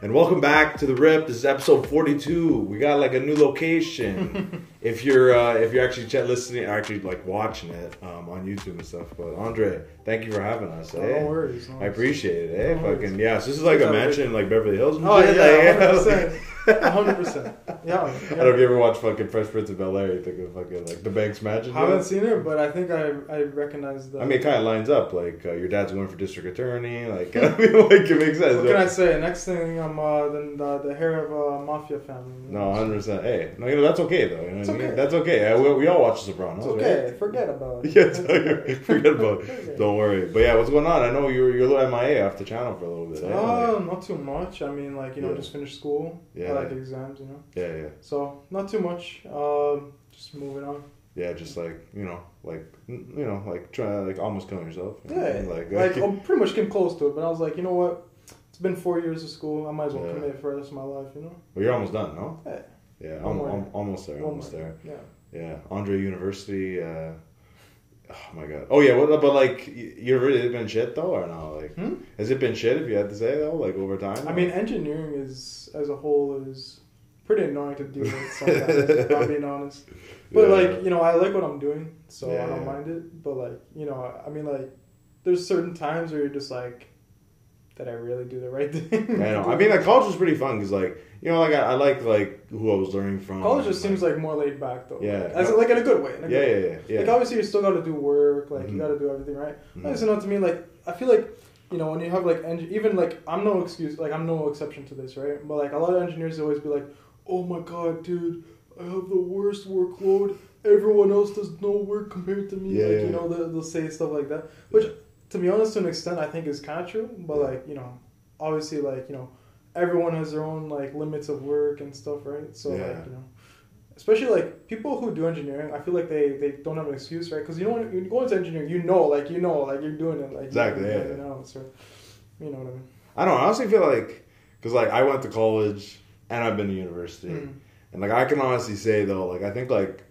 And welcome back to the Rip. This is episode forty-two. We got like a new location. if you're uh, if you're actually listening, actually like watching it um, on YouTube and stuff. But Andre, thank you for having us. Oh, eh? no worries. No I appreciate it. Eh? No. Fucking yeah. So this is like a mansion like Beverly Hills. Oh yeah, like, percent, hundred percent. Yeah, I don't know if you ever watched fucking Fresh Prince of Bel Air. You think of fucking like the Banks Magic. I haven't seen it, but I think I I recognize the. I mean, it kind of lines up. Like uh, your dad's going for district attorney. Like I mean, like it makes sense. what can I say? Next thing, I'm uh, then the, the hair of a mafia family. you know? No, hundred percent. Hey, no, you know that's okay though. You know It's what I mean? okay. That's okay. Yeah, we, we all watch The Sopranos. it's okay. Forget about it. Yeah, forget about it. Don't worry. But yeah, what's going on? I know you're you're a little MIA off the channel for a little eh? Uh, Like, not too much. I mean, like you know, Yeah. just finished school. Yeah. Like exams, you know. yeah, yeah, So not too much. Um, just moving on. yeah. Just like you know, like you know, like trying like almost killing yourself. you know? Yeah, like like I pretty much came close to it, but I was like, you know what? It's been four years of school. I might as well Yeah. commit for the rest of my life, you know. well, you're almost done, no? Yeah. Yeah, I'm. I'm almost there. One almost more. there. Yeah. Yeah, Andre University. Uh, oh my god. Oh yeah. What? But like, y- you really been shit though, or no? Like, Hmm? has it been shit? If you had to say though, like over time. I mean, engineering is as a whole is pretty annoying to deal with. Sometimes, if I'm being honest. But Yeah. like you know, I like what I'm doing, so Yeah, I don't yeah. mind it. But like you know, I mean, like there's certain times where you're just like, did I really do the right thing? I know. I mean, like college was pretty fun because, like, you know, like I, I like like who I was learning from. college just seems like more laid back though. Yeah. Like, as like in a good way. A Yeah, good yeah, way. yeah, yeah. Like obviously you still got to do work. Like Mhm. you got to do everything right. Mhm. But you know, to me, like I feel like you know when you have like eng- even like I'm no excuse, like I'm no exception to this, right? But like a lot of engineers always be like, "Oh my god, dude, I have the worst workload. Everyone else does no work compared to me." Yeah, like yeah. you know they'll, they'll say stuff like that, which to be honest, to an extent, I think is kind of true. But like you know, obviously, like you know, everyone has their own like limits of work and stuff, right? So Yeah. like you know. Especially like people who do engineering, I feel like they, they don't have an excuse, right? Because you know when you go into engineering, you know, like you know, like you're doing it, like Exactly, You, yeah, you know, so you know what I mean. I don't. I honestly feel like because like I went to college and I've been to university, Mm. and like I can honestly say though, like I think like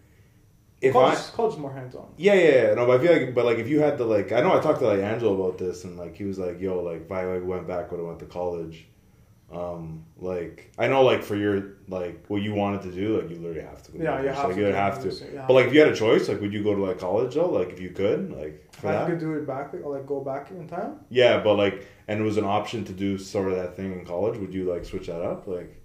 if college, I college is more hands on. yeah yeah yeah, no, but I feel like but like if you had to like I know I talked to like Angelo about this and like he was like yo like if I like went back when I went to college. Um, like I know, like for your like what you wanted to do, like you literally have to. go Yeah, you have like, to. you do have to. yeah. But like, if you had a choice, like, would you go to like college though? Like, if you could, like, if for I that? could do it back or like go back in time, Yeah, but like, and it was an option to do sort of that thing in college. Would you like switch that up? Like,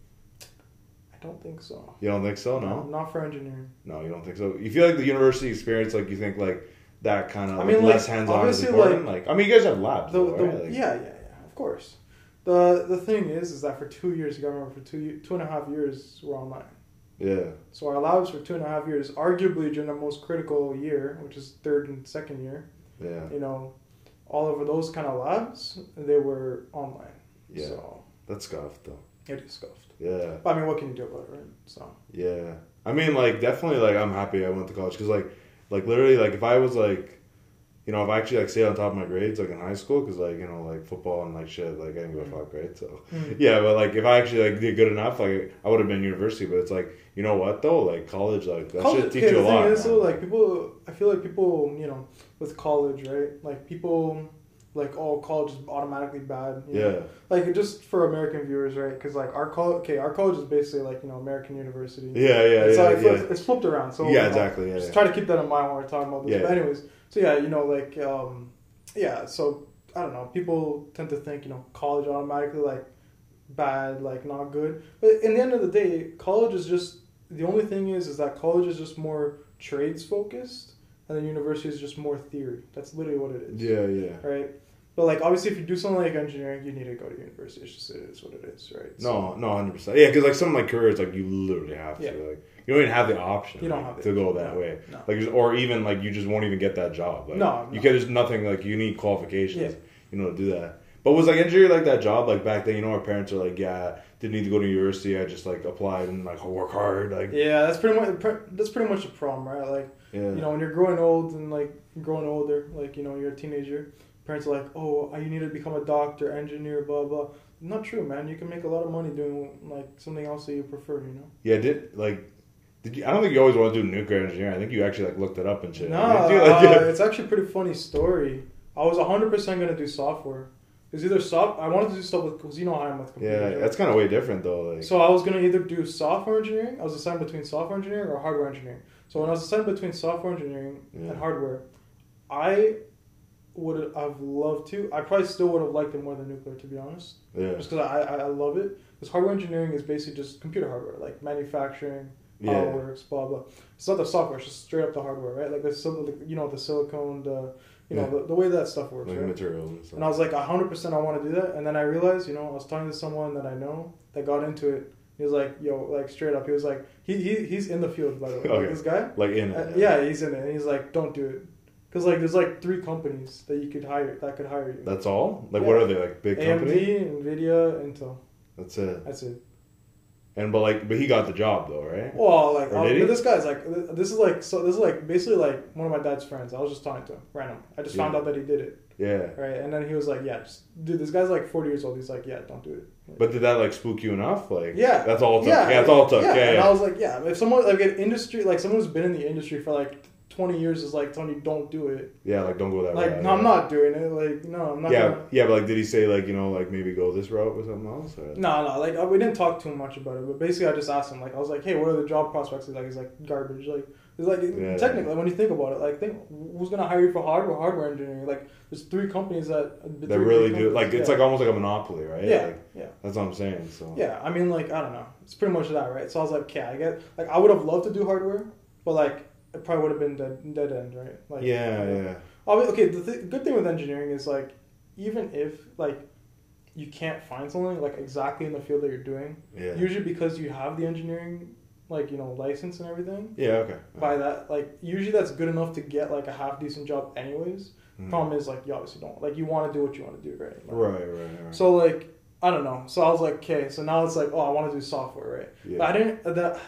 don't think so. you don't think so? No, not for engineering. no, you don't think so. You feel like the university experience, like, you think like that kind of I like, mean, like, less hands-on is important. Like, I mean, you guys have labs, The, though, the, right? Like, yeah, yeah, yeah, of course. The the thing is, is that for two years, you got to remember, for two two and a half years, we're online. yeah, So our labs for two and a half years, arguably during the most critical year, which is third and second year, yeah, you know, all over those kind of labs, they were online. Yeah. So That's scuffed though. it is scuffed. Yeah, But I mean, what can you do about it, right? So yeah. I mean, like, definitely, like, I'm happy I went to college because, like, like literally, like, if I was like. You know, if I actually like stayed on top of my grades like in high school, because like you know, like football and like shit, like I didn't give a fuck, right? So Mm. Yeah, but like if I actually like did good enough, like I would have been university. But it's like you know what though, like college, like that college, should teach okay, you a lot. is, though, like people, I feel like people, you know, with college, right? Like people, like oh, college is automatically bad. you know? yeah, Like just for American viewers, right? Because like our college, okay, our college is basically like you know American university. yeah, yeah, it's yeah, like yeah. flipped, it's flipped around. So yeah, exactly. Yeah, Just yeah. try to keep that in mind when we're talking about this. Yeah. But anyways, so yeah, you know, like um, yeah, so I don't know. People tend to think you know college automatically like bad, like not good. But in the end of the day, college is just the only thing is is that college is just more trades focused, and then university is just more theory. That's literally what it is. yeah, yeah. Right. But like obviously, if you do something like engineering, you need to go to university. It's just it is what it is, right? So- No, no, hundred percent. Yeah, because like some of my careers, like you literally have to. Yeah. Like you don't even have the option. You don't like, have to go that No, way. no. Like, or even like you just won't even get that job. Like, No, you no. can. There's nothing like you need qualifications. Yeah. You know to do that. But was like engineering like that job like back then? You know, our parents are like, yeah, didn't need to go to university. I just like applied and like work hard. Like, Yeah, that's pretty much that's pretty much the problem, right? Like yeah, you know when you're growing old and like growing older, like you know you're a teenager, parents are like, oh, you need to become a doctor, engineer, blah blah. Not true, man. You can make a lot of money doing like something else that you prefer. You know. yeah. Did like. Did you, I don't think you always want to do nuclear engineering. I think you actually like looked it up and shit. No, you, like, uh, it's actually a pretty funny story. I was 100% gonna do software, It's either soft. I wanted to do stuff with because you know how I'm with computers. Yeah, right? that's kind of way different though. Like, So I was gonna either do software engineering. I was assigned between software engineering or hardware engineering. So when I was assigned between software engineering Yeah. and hardware, I would I've loved to. I probably still would have liked it more than nuclear, to be honest. yeah, Just because I, I I love it. Because hardware engineering is basically just computer hardware, like manufacturing, how it works, blah blah. It's not the software; it's just straight up the hardware, right? Like the the- you know the silicone, the you know Yeah. the, the way that stuff works, like right? materials and stuff. And I was like, hundred percent, I want to do that. And then I realized, you know, I was talking to someone that I know that got into it. He was like, yo, like straight up, he was like, he, he he's in the field by the way. Like, Okay. this guy, like in it. uh, yeah, he's in it, and he's like, don't do it, because like there's like three companies that you could hire that could hire you. That's all. Like, Yeah. what are they? Like big AMD, company? Nvidia, Intel. That's it. That's it. And but like, but he got the job though, right? Well, like, Or did he? but this guy's like, this is like, so this is like basically like one of my dad's friends. I was just talking to him random. I just found out that he did it, Yeah. right? And then he was like, yeah, just dude, this guy's like 40 years old. He's like, yeah, don't do it. But did that like spook you enough? Like, Yeah. that's all it took. Yeah, that's all it took. Yeah, and yeah. I was like, yeah, if someone like an industry, like someone who's been in the industry for like twenty years is like telling you don't do it. Yeah, like don't go that Like, route. no, I'm not doing it. Like, no, I'm not. Yeah, Gonna... yeah, but like, did he say like you know like maybe go this route or something else? Or? No, no, like uh, we didn't talk too much about it, but basically I just asked him, like, I was like, hey, what are the job prospects? He's like, he's like garbage. Like, it's like Yeah. technically when you think about it, like, think who's gonna hire you for hardware hardware engineering? Like, there's three companies that That really do like it's like almost like a monopoly, right? yeah, Like, yeah. that's what I'm saying. So Yeah, I mean, like, I don't know. It's pretty much that, right? So I was like, okay, I get, like, I would have loved to do hardware, but, like, it probably would have been dead, dead end, right? Like, yeah, yeah, I mean, okay, the th- good thing with engineering is, like, even if, like, you can't find something, like, exactly in the field that you're doing, yeah. usually because you have the engineering, like, you know, license and everything, Yeah, okay. by that, like, usually that's good enough to get, like, a half decent job, anyways. Mhm. Problem is, like, you obviously don't, like, you want to do what you want to do, right? Like, Right, right, right. so like I don't know. So I was like, okay. So now it's like, oh, I want to do software, right? yeah. But I didn't. That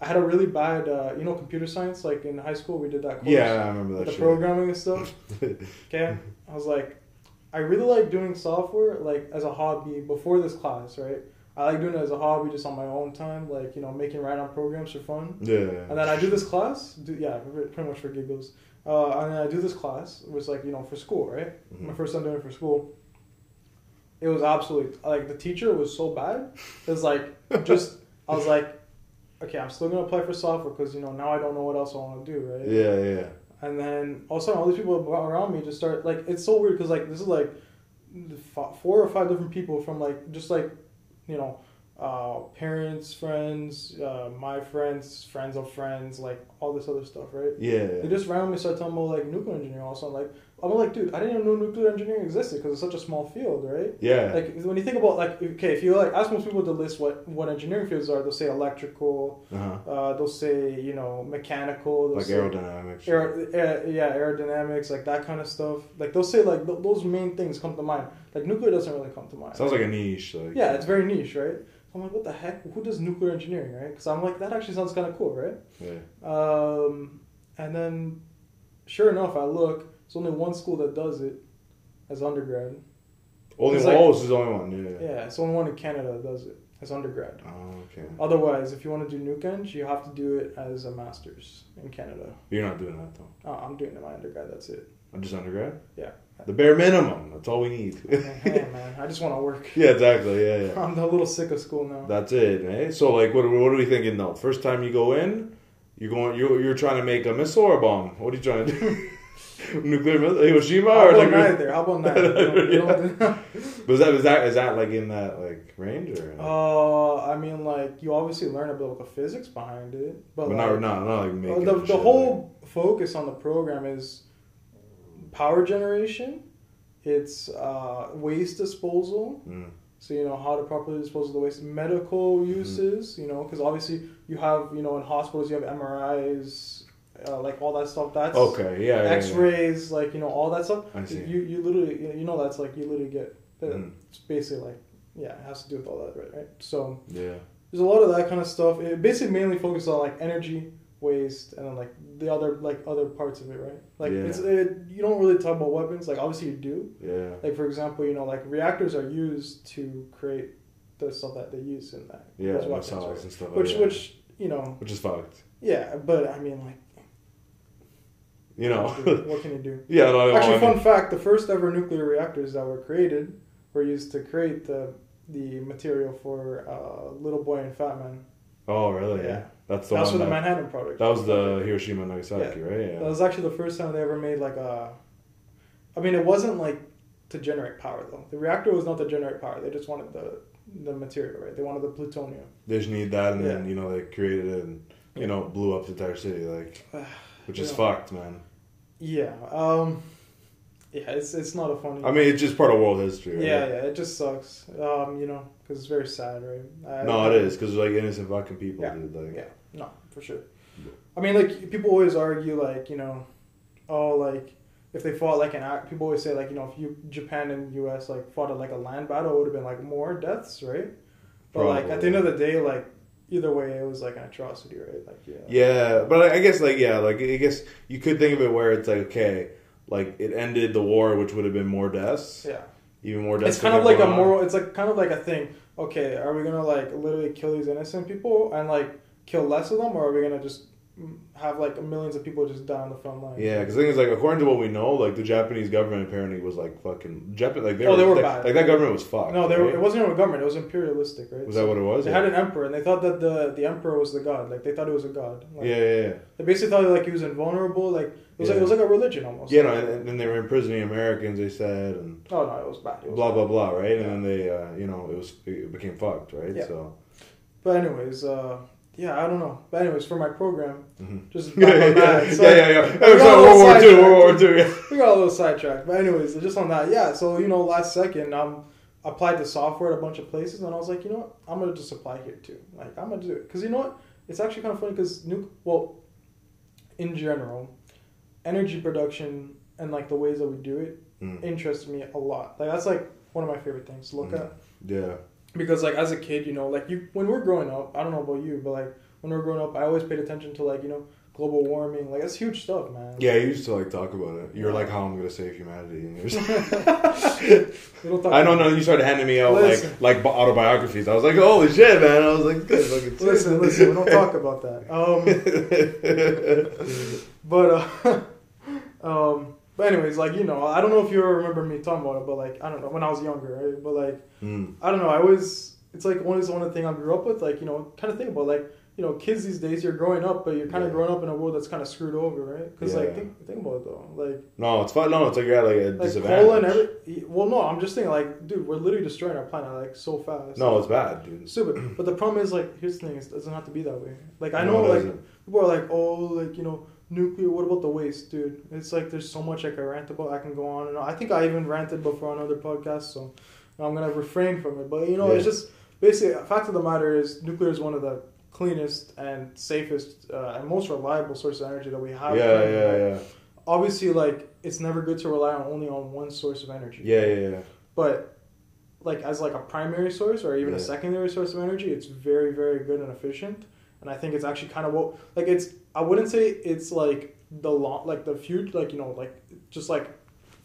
I had a really bad, uh, you know, computer science. Like in high school, we did that course. yeah, I remember that the shit. programming and stuff. Okay, I was like, I really like doing software like as a hobby before this class, right? I like doing it as a hobby, just on my own time, like you know, making Python programs for fun. yeah. And then I do this class, do, yeah, pretty much for giggles. Uh, and then I do this class, it was like you know for school, right? Mhm. my first time doing it for school. It was absolutely like the teacher was so bad. It was like just I was like, okay, I'm still gonna apply for software because you know now I don't know what else I want to do, right? Yeah, yeah. And then all of a sudden, all these people around me just start like it's so weird because like this is like four or five different people from like just like you know uh, parents, friends, uh, my friends, friends of friends, like all this other stuff, right? Yeah. They just randomly start talking about like nuclear engineering. Also, like I'm like, dude, I didn't even know nuclear engineering existed because it's such a small field, right? yeah. Like when you think about like, okay, if you like ask most people to list what what engineering fields are, they'll say electrical, uh-huh. uh, they'll say you know mechanical, Like aerodynamics. aer- aer- yeah, aerodynamics, like that kind of stuff. Like they'll say like th- those main things come to mind. Like nuclear doesn't really come to mind. Sounds like a niche. Like, yeah, it's very niche, right? I'm like, what the heck? Who does nuclear engineering, right? Because I'm like, that actually sounds kind of cool, right? Yeah. Um, and then, sure enough, I look. There's only one school that does it as undergrad. Only one. like- oh, this is the only one. Yeah. Yeah, it's the only one in Canada that does it as undergrad. Oh, okay. Otherwise, if you want to do nuke eng, you have to do it as a master's in Canada. You're not doing that though. Oh, I'm doing it my undergrad. That's it. I'm just undergrad. Yeah. The bare minimum. That's all we need. hey man, I just want to work. yeah, exactly. Yeah, yeah. I'm a little sick of school now. That's it, eh? So, like, what, what are we thinking now? First time you go in, you're going, you're, you're trying to make a missile or a bomb. What are you trying to do? Nuclear missile, Hiroshima How or like? neither? How about neither? You you But that is that is that like in that like range or? Uh, I mean, like you obviously learn about the physics behind it, but, but like, not not not like uh, making the, the, whole focus on the program is power generation. It's uh, waste disposal. Mm, So you know how to properly dispose of the waste. Medical Mm-hmm. uses, you know, because obviously you have, you know, in hospitals you have MRIs, uh, like all that stuff. That's okay, yeah, yeah, yeah. X-rays, like you know, all that stuff. I see. You you literally you know that's like you literally get. Mm. It's basically like yeah, it has to do with all that, right? Right. So Yeah, there's a lot of that kind of stuff. It basically mainly focuses on like energy, waste, and then like the other like other parts of it, right? Like Yeah. it's it, you don't really talk about weapons. Like obviously you do. yeah, Like for example, you know, like reactors are used to create the stuff that they use in that. yeah, those weapons, missiles right? and stuff. Which like which you know, which is fucked. yeah, but I mean, like, You know. what can you do? What can you do? yeah, no, Actually, fun fact: the first ever nuclear reactors that were created were used to create the the material for uh, Little Boy and Fat Man. Oh, really? Yeah. That's the That was for one. the Manhattan Project. that was the Hiroshima and Nagasaki, right? Yeah. That was actually the first time they ever made like a. I mean, it wasn't like to generate power though. The reactor was not to generate power. They just wanted the the material, right? They wanted the plutonium. They just need that, and then you know they created it, and you Yeah. know blew up the entire city, like, which is Yeah. fucked, man. Yeah. Um. Yeah, it's it's not a funny. I mean, it's just part of world history. Right? yeah, yeah, it just sucks. Um, you know, because it's very sad, right? I- No, it is because like innocent fucking people, Yeah. dude. Like, Yeah, no, for sure. I mean, like people always argue, like you know, oh, like if they fought like an act, people always say like you know if you Japan and U.S. like fought at like a land battle, it would have been like more deaths, right? But like at the end of the day, like either way, it was like an atrocity, right? Like yeah, Yeah, but I guess like yeah, like I guess you could think of it where it's like okay, like it ended the war, which would have been more deaths, yeah. even more deaths. It's kind of like a gone on. moral. It's like kind of like a thing. Okay, are we gonna like literally kill these innocent people and like kill less of them, or are we gonna just have like millions of people just die on the front line? Yeah, because the thing is, like, according to what we know, like the Japanese government apparently was like fucking Japan, like they Oh, were, they were like, bad. like that government was fucked. No, they were, it wasn't even a government. It was imperialistic, right? Was that what it was? They yeah. had an emperor, and they thought that the the emperor was the god. Like they thought it was a god. Like, yeah, yeah, yeah. They basically thought like he was invulnerable. Like it was like it was like a religion almost. Yeah, no, and, then they were imprisoning Americans. They said and Oh no, it was bad. It was blah bad. blah blah, right? Yeah. And then they, uh, you know, it was it became fucked, right? Yeah. So But anyways, uh, yeah, I don't know. But anyways, for my program, Mhm. just yeah, yeah, that. So yeah, yeah, yeah. we got a sorry, little World War Two, sidetracked. World War Two. Yeah. we got a little sidetracked. But anyways, just on that, yeah. So you know, last second, um, I applied the software at a bunch of places, and I was like, you know what, I'm gonna just apply here too. Like I'm gonna do it because you know what, it's actually kind of funny because nuke. Well, in general, energy production and like the ways that we do it Mm. interested me a lot. Like that's like one of my favorite things to look Mhm. at Yeah. Because like as a kid, you know, like you when we're growing up, I don't know about you, but like when we're growing up, I always paid attention to like you know global warming. Like that's huge stuff, man. Yeah, you used to like talk about it. You're like, how I'm gonna save humanity. And you're just- don't talk I don't know. You started handing me out Listen. like like autobiographies. I was like, holy shit, man! I was like, good fucking. Listen, listen, we don't talk about that. Um, but uh, um, but anyways, like you know, I don't know if you ever remember me talking about it, but like I don't know when I was younger, right? But like Mm. I don't know, I always it's like always one of the thing I grew up with, like you know, kind of think about like you know, kids these days you're growing up, but you're kind of Yeah. growing up in a world that's kind of screwed over, right? Because like think think about it though, like No, it's fine. No, it's like you're at like a like disadvantage. and every. Well, no, I'm just saying like, dude, we're literally destroying our planet like so fast. no, it's bad, dude. stupid. But the problem is like, here's the thing: it doesn't have to be that way. Like I No, know like people are like, oh, like you know, nuclear. What about the waste, dude? It's like there's so much I can rant about. I can go on and on. I think I even ranted before on other podcasts, so I'm gonna refrain from it. But you know, it's just basically. A fact of the matter is, nuclear is one of the cleanest and safest uh, and most reliable source of energy that we have. Yeah, yeah, yeah, Obviously, like it's never good to rely on only on one source of energy. yeah, yeah, yeah. But like as like a primary source or even a secondary source of energy, it's very very good and efficient. And I think it's actually kind of what like it's I wouldn't say it's like the long like the future like you know like just like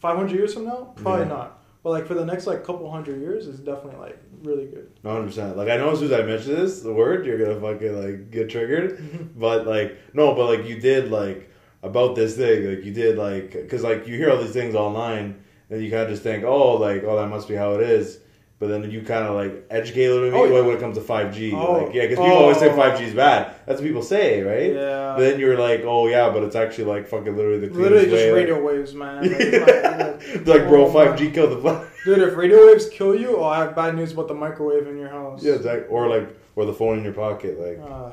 500 years from now probably Yeah. not. But like for the next like couple hundred years is definitely like really good. No, hundred percent. Like I know as soon as I mention this, the word, you're gonna fucking like get triggered. Mm-hmm. But like no, but like you did like about this thing, like you did like because like you hear all these things online, and you kind of just think, oh, like oh, that must be how it is. But then you kind of like educate a little bit Oh, yeah. when it comes to five G. Oh. Like yeah, because people always say Oh. five G is bad. That's what people say, right? Yeah. But then you're like, oh yeah, but it's actually like fucking literally the Literally just way. radio waves, man. Like, like, like bro, Oh, five man. G killed the planet. dude, if radio waves kill you, oh, I have bad news about the microwave in your house. yeah, exactly. Or like or the phone in your pocket, like Uh,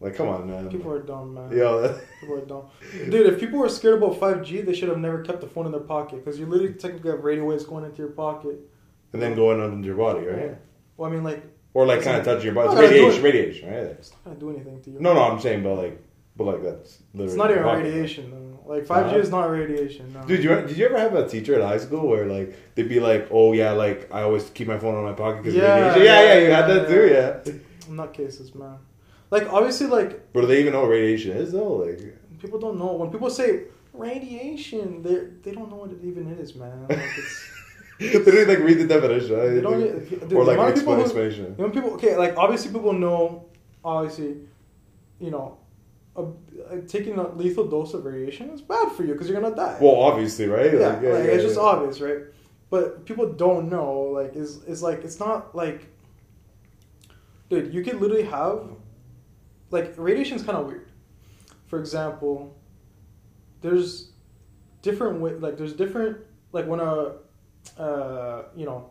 like come on, man. people are dumb, man. Yeah. People are dumb. Dude, if people were scared about 5G, they should have never kept the phone in their pocket because you literally technically have radio waves going into your pocket. And then going under your body, right? Well, I mean, like, Or like kind of touching your body. It's gonna radiation, radiation, right? it's not going to do anything to you. No, no, I'm saying, but like, but like that's literally. It's not even pocket. radiation, though. Like, 5G Uh-huh. is not radiation, no. Dude, you, did you ever have a teacher at high school where like they'd be like, "Oh yeah, like I always keep my phone in my pocket because Yeah, radiation." Yeah, yeah, yeah, you had yeah, that too, yeah. Nutcases, man. Like, obviously, like, But do they even know what radiation is though? Like, people don't know. When people say radiation, they they don't know what it even is, man. Like, don't like read the definition, right? they don't get, dude, or like amount of people explain who, explanation. You know, people okay, like obviously people know, obviously, you know, a, a, taking a lethal dose of radiation is bad for you because you're gonna die. Well, obviously, right? yeah, Like, like, it's just obvious, right? but people don't know like is is like it's not like dude you could literally have like radiation's kind of weird for example there's different way like there's different like when a uh you know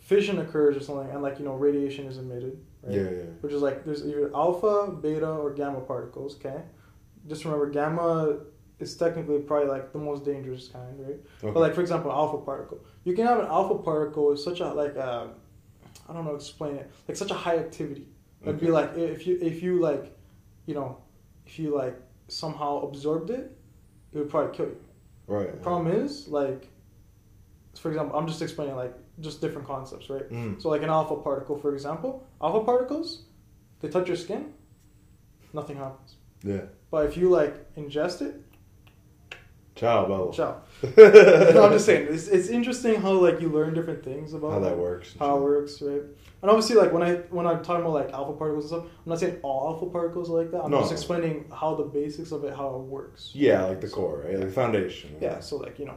fission occurs or something and like you know radiation is emitted right Yeah, yeah. which is like there's either alpha beta or gamma particles okay just remember gamma is technically probably like the most dangerous kind right Okay. but like for example, alpha particle. You can have an alpha particle with such a like a, I don't know explain it. Like such a high activity. It'd be like if you if you like, you know, if you like somehow absorbed it, it would probably kill you. right. The problem is like, for example, I'm just explaining like just different concepts, right? Mm. So like an alpha particle, for example, alpha particles, they touch your skin, nothing happens. Yeah. But if you like ingest it, Ciao, Bello. ciao. no, I'm just saying it's, it's interesting how like you learn different things about How that works. how it works, right? And obviously, like when I when I'm talking about like alpha particles and stuff, I'm not saying all alpha particles are like that. I'm No. just explaining how the basics of it, how it works. Yeah, like the core, right? Like the foundation. Yeah. So like you know,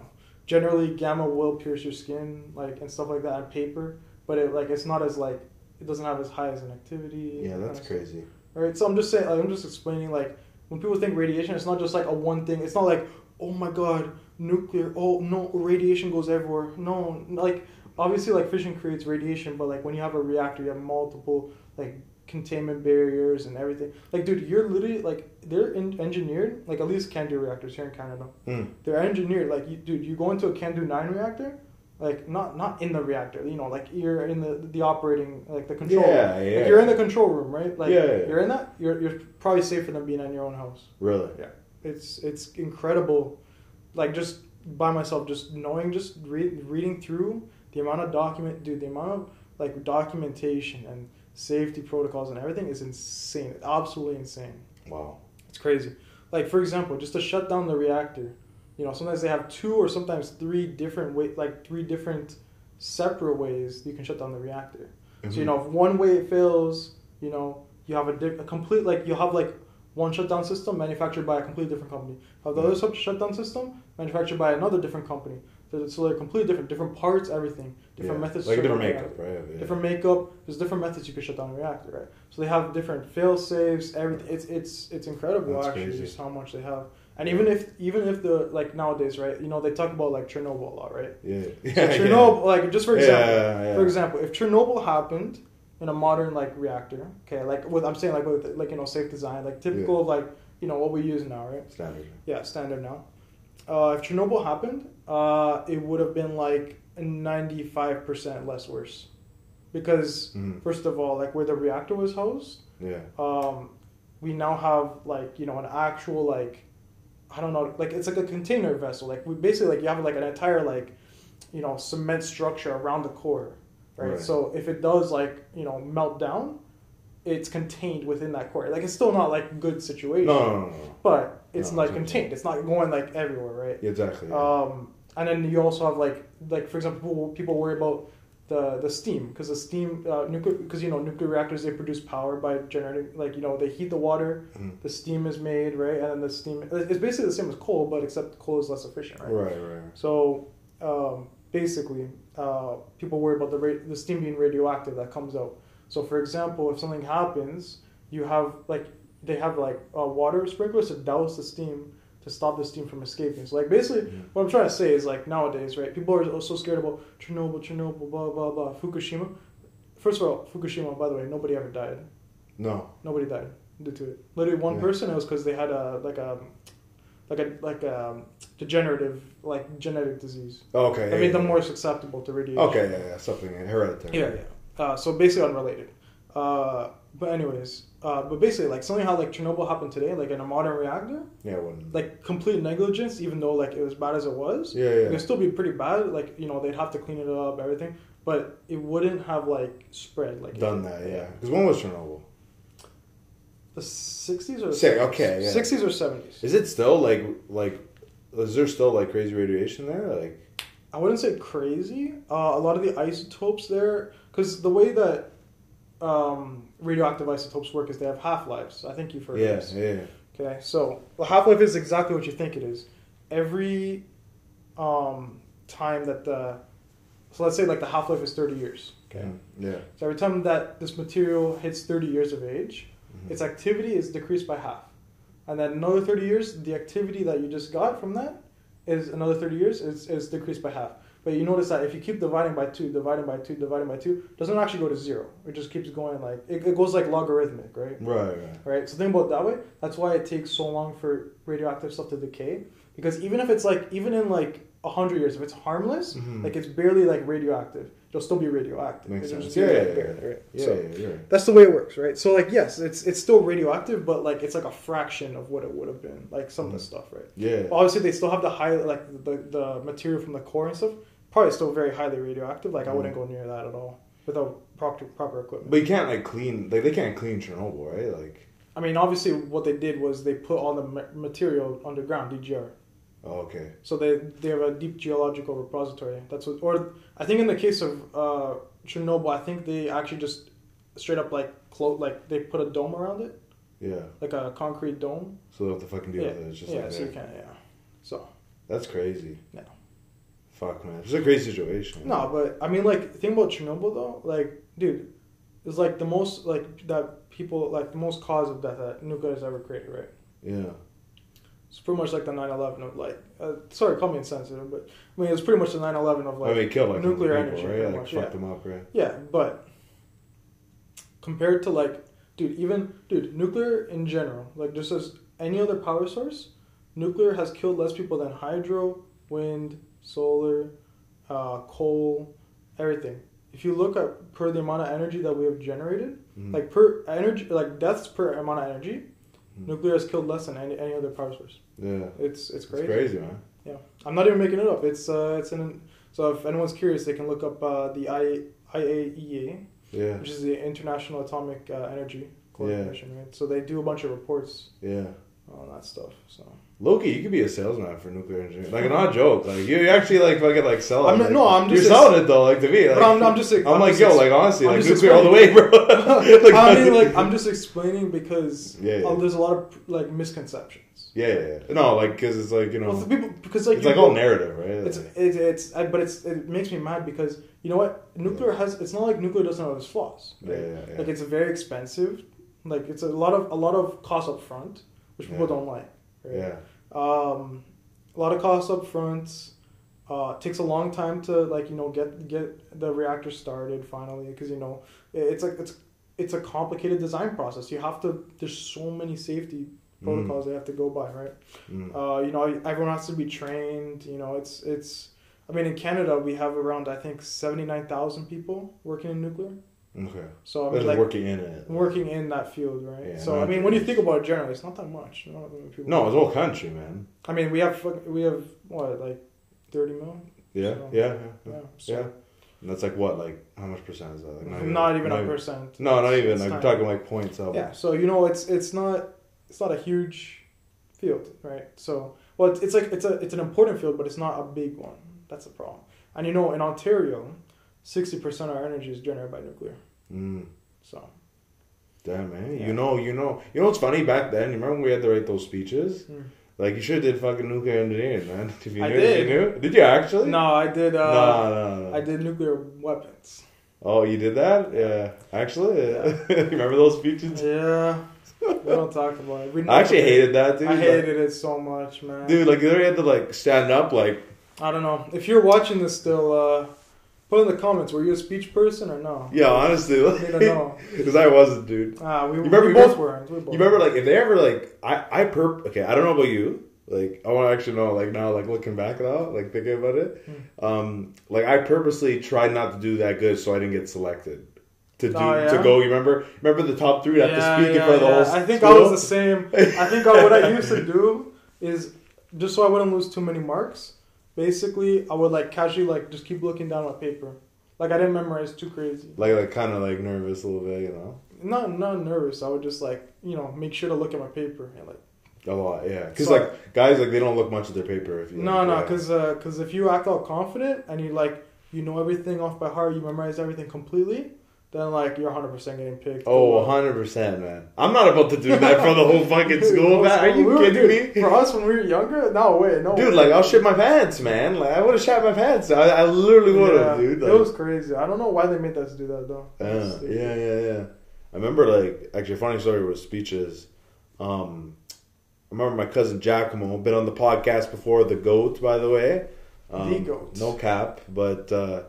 generally gamma will pierce your skin, like and stuff like that on paper, but it like it's not as like it doesn't have as high as an activity. Yeah, that's stuff. crazy. Right. So I'm just saying, like, I'm just explaining, like, when people think radiation, it's not just like a one thing. It's not like, oh my god, nuclear. Oh no, radiation goes everywhere. No, like, obviously, like fission creates radiation, but like when you have a reactor, you have multiple like containment barriers and everything. Like, dude, you're literally like they're in- engineered. Like at least CANDU reactors here in Canada, Mm. they're engineered. Like, you, dude, you go into a CANDU nine reactor. Like not not in the reactor, you know, like you're in the the operating like the control. Yeah, room. yeah. Like you're in the control room, right? Like Yeah, yeah. you're in that. You're you're probably safer than being in your own house. Really? Yeah. It's it's incredible, like just by myself, just knowing, just re- reading through the amount of document, dude, the amount of like documentation and safety protocols and everything is insane. Absolutely insane. Wow. It's crazy. Like for example, just to shut down the reactor, you know, sometimes they have two or sometimes three different way, like three different separate ways you can shut down the reactor. So you Mhm. know, if one way it fails, you know, you have a, di- a complete like you have like one shutdown system manufactured by a completely different company. Have the Yeah. other sub- shutdown system manufactured by another different company. So they're completely different, different parts, everything, different Yeah. methods. Like a to shut different makeup, reactor. right? Yeah. Different makeup. There's different methods you can shut down a reactor, right? So they have different fail safes. Everything. It's it's it's incredible That's actually, crazy. just how much they have. And even if even if the like nowadays, right? You know they talk about like Chernobyl a lot, right? Yeah. So Yeah. Chernobyl, like just for example, Yeah, yeah. for example, if Chernobyl happened in a modern like reactor, okay, like with I'm saying like with like you know safe design, like typical Yeah. of like you know what we use now, right? Standard. Yeah, standard now. Uh, if Chernobyl happened, uh, it would have been like ninety five percent less worse, because Mm. first of all, like where the reactor was housed, Yeah. um, we now have like you know an actual like I don't know like it's like a container vessel like we basically like you have like an entire like you know cement structure around the core right, Right. so if it does like you know melt down it's contained within that core like it's still not like good situation No, no, no, no. but it's No, like contained it's not going like everywhere right exactly. yeah. um, and then you also have like like for example people, worry about the the steam because the steam uh, nuclear because you know nuclear reactors they produce power by generating like you know they heat the water Mhm. the steam is made right and then the steam it's basically the same as coal but except coal is less efficient right, Right, right. so um, basically uh, people worry about the ra- the steam being radioactive that comes out so for example if something happens you have like they have like uh, water sprinklers to douse the steam to stop the steam from escaping so like basically Mhm. what I'm trying to say is like nowadays, right? People are so scared about Chernobyl, Chernobyl, blah blah blah, Fukushima. First of all, Fukushima, by the way, nobody ever died. No. Nobody died due to it. Literally, one Yeah. person. It was because they had a like a like a like a degenerative like genetic disease Okay. that yeah, made them yeah. more susceptible to radiation. Okay, yeah, yeah, something hereditary. Yeah, yeah. Uh, so basically unrelated. Uh, but anyways, uh, but basically like something how like Chernobyl happened today, like in a modern reactor, Yeah, when, like complete negligence, even though like it was bad as it was. yeah, yeah. It'd still be pretty bad. Like you know, they'd have to clean it up, everything, but it wouldn't have like spread like Done that, yeah. Because when was Chernobyl? The sixties or Sick, okay, yeah. sixties or seventies. Is it still like like? Is there still like crazy radiation there? Like, I wouldn't say crazy. Uh, a lot of the isotopes there, because the way that um, radioactive isotopes work is they have half lives. I think you've heard yeah, of this. yeah, Okay, so the half life is exactly what you think it is. Every um, time that the so let's say like the half life is thirty years. Okay. Mm, Yeah. So every time that this material hits thirty years of age, Mhm. its activity is decreased by half. And then another 30 years, the activity that you just got from that is another 30 years is, is decreased by half. But you notice that if you keep dividing by two, dividing by two, dividing by two, doesn't actually go to zero. It just keeps going like, it, it goes like logarithmic, right? Right, right. Right? So think about it that way. That's why it takes so long for radioactive stuff to decay. Because even if it's like, even in like 100 years, if it's harmless, Mhm. like it's barely like radioactive, it'll still be radioactive. Makes sense. Yeah, like, yeah, yeah. barely, right? Yeah, So- yeah, you're that's the way it works, right? So like yes, it's it's still radioactive, but like it's like a fraction of what it would have been, like some of the Mhm. stuff, right? Yeah. Obviously, they still have the high like the the material from the core and stuff. Probably still very highly radioactive. Like I wouldn't go near that at all without proper proper equipment. But you can't like clean like they can't clean Chernobyl, right? Like I mean, obviously, what they did was they put all the ma- material underground, DGR. oh, okay. So they they have a deep geological repository. That's what, or I think in the case of uh, Chernobyl, I think they actually just straight up like clo- like they put a dome around it, Yeah. like a concrete dome. So they have to fucking deal Yeah, with it. It's just yeah, like so you can, yeah. So That's crazy. Yeah. Fuck man. It's a crazy situation. no, but I mean, like, think about Chernobyl though. Like, dude, it's like the most like that people like the most cause of death that nuclear has ever created, right? Yeah. It's pretty much like the 9/11 of like, uh, sorry, call me insensitive, but I mean, it's pretty much the 9/11 of like, I mean, killed like nuclear people, energy, right? Like much, fucked yeah. them up, right? yeah, but compared to like, dude, even dude, nuclear in general, like just as any other power source, nuclear has killed less people than hydro, wind, solar, uh, coal, everything. If you look at per the amount of energy that we have generated, Mhm. like per energy, like deaths per amount of energy, Mhm. nuclear has killed less than any, any other power source. yeah. It's it's crazy. It's crazy. man. Yeah, I'm not even making it up. It's uh, it's in. So if anyone's curious, they can look up uh, the I, IAEA, Yeah. which is the International Atomic uh, Energy Coordination, right? So they do a bunch of reports Yeah. on that stuff. So Loki, you could be a salesman for nuclear engineering. Like, not a joke. Like, you actually like fucking like sell it. I'm not- Like, no, I'm just You're ex- selling it though, like to me. Like, But I'm- I'm just- I'm, I'm like, just yo, ex- like honestly, I'm like nuclear all the way, bro. Like, I mean, like I'm just explaining because Yeah, yeah. uh, there's a lot of like misconceptions. yeah, yeah, yeah. No, like because it's like you know, Well, people because like it's like all narrative, right? It's it's it's I, but it's it makes me mad because you know what nuclear has it's not like nuclear doesn't have its flaws. yeah, right? yeah, yeah. Like it's very expensive. Like it's a lot of a lot of cost up front, which people don't like. Right? yeah, Um, a lot of costs up front. Uh, takes a long time to like you know get get the reactor started finally because you know it's like it's it's a complicated design process. You have to there's so many safety protocols they have to go by, right? Mm. Uh, you know everyone has to be trained. You know it's it's. I mean in Canada we have around I think seventy nine thousand people working in nuclear. Okay. So I mean like working in it. working in that field, right? Yeah, so I mean, when you think about it generally, it's not that much. Not many people. No, it's whole country, man. I mean, we have fuck- we have what like thirty million. Yeah, So, yeah, yeah, Yeah. So Yeah. And that's like what, like how much percent is that? Like Not, even not a percent. No, not even. It's I'm talking like points of. Yeah. So you know, it's it's not it's not a huge field, right? So well, it's, it's like it's a it's an important field, but it's not a big one. That's the problem. And you know, in Ontario, sixty percent of our energy is generated by nuclear. Mm. So Damn man, Yeah. you know, you know, you know what's funny back then? You remember when we had to write those speeches? mm. Like you should have did fucking nuclear engineering, man. If you I knew, did. You knew? Did you actually? no, I did. Uh, no, no, no. I did nuclear weapons. Oh, you did that? Yeah. Actually, yeah. you remember those speeches? Yeah. we don't talk about it. We I actually hated that, dude. I Like, hated it so much, man. dude. Like you literally had to like stand up, like I don't know. If you're watching this still, uh, put in the comments. Were you a speech person or no? yeah, honestly, I need to know. because I wasn't, dude. Ah, we, remember- we you both weren't. We both You remember like if they ever like I I perp okay I don't know about you like I want to actually know like now like looking back now like thinking about it Hmm. um like I purposely tried not to do that good so I didn't get selected to do Oh, yeah? to go you remember remember the top three that have to speak in front of the whole I think school? I was the same. I think I, what I used to do is just so I wouldn't lose too many marks. Basically, I would like casually like just keep looking down at paper. Like I didn't memorize too crazy. like like kind of like nervous a little bit you know Not not nervous. I would just like you know make sure to look at my paper and like a lot yeah because So- like guys like they don't look much at their paper if you no no because because uh, if you act all confident and you like you know everything off by heart, you memorize everything completely. Then like you're 100 percent getting picked. Oh, uh, 100 percent, man. I'm not about to do that for the whole fucking Dude, school, man. Are you we were- kidding dude, me? For us when we were younger, no way, no. Dude, way. like I'll shit my pants, man. Like I would have shat my pants. I, I literally would have, Yeah, dude. it was crazy. I don't know why they made us do that though. Yeah, yeah, yeah, yeah. I remember like actually a funny story with speeches. Um, I remember my cousin Giacomo, been on the podcast before, the goat, by the way. Um, The goat. No cap, but uh,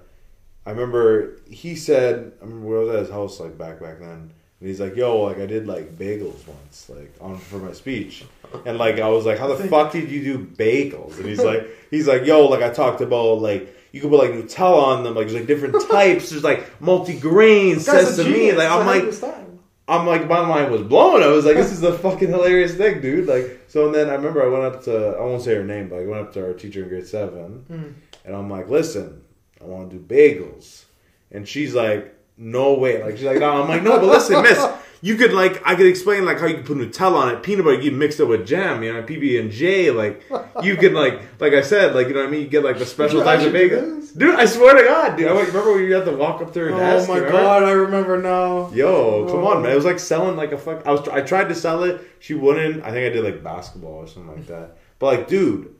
I remember he said, I remember I was at his house like back back then, and he's like, "Yo, like I did like bagels once, like on for my speech," and like I was like, "How the fuck did you do bagels?" And he's like, he's like, "Yo, like I talked about like." You can put like Nutella on them, like there's like different types. There's like multi-grain, This guy's a sesame. Like I'm like, of his time. I'm like, my mind was blown. I was like, this is a fucking hilarious thing, dude. Like, so and then I remember I went up to, I won't say her name, but I went up to our teacher in grade seven, Mm. and I'm like, listen, I want to do bagels, and she's like, no way. Like she's like, no. I'm like, no, but listen, miss, you could like, I could explain like how you could put Nutella on it, peanut butter, you mixed up with jam, you know, PB and J, like you could like, like I said, like you know what I mean. You get like the special you types of bagels, dude. I swear to God, dude. I remember when you had to walk up to her Oh desk. Oh my god, I remember now. Yo, come Oh. on, man! It was like selling like a fuck. I was. I tried to sell it. She wouldn't. I think I did like basketball or something like that. But like, dude,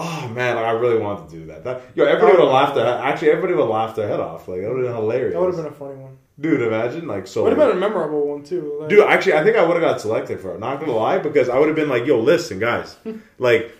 oh man, like, I really wanted to do that. That yo, everybody would have laughed their actually everybody would have laughed their head off. Like that would have been hilarious. That would have been a funny one. dude. Imagine like so. Would have been a memorable one too. Like, Dude, actually, I think I would have got selected for it. Not gonna lie, because I would have been like, "Yo, listen, guys, like,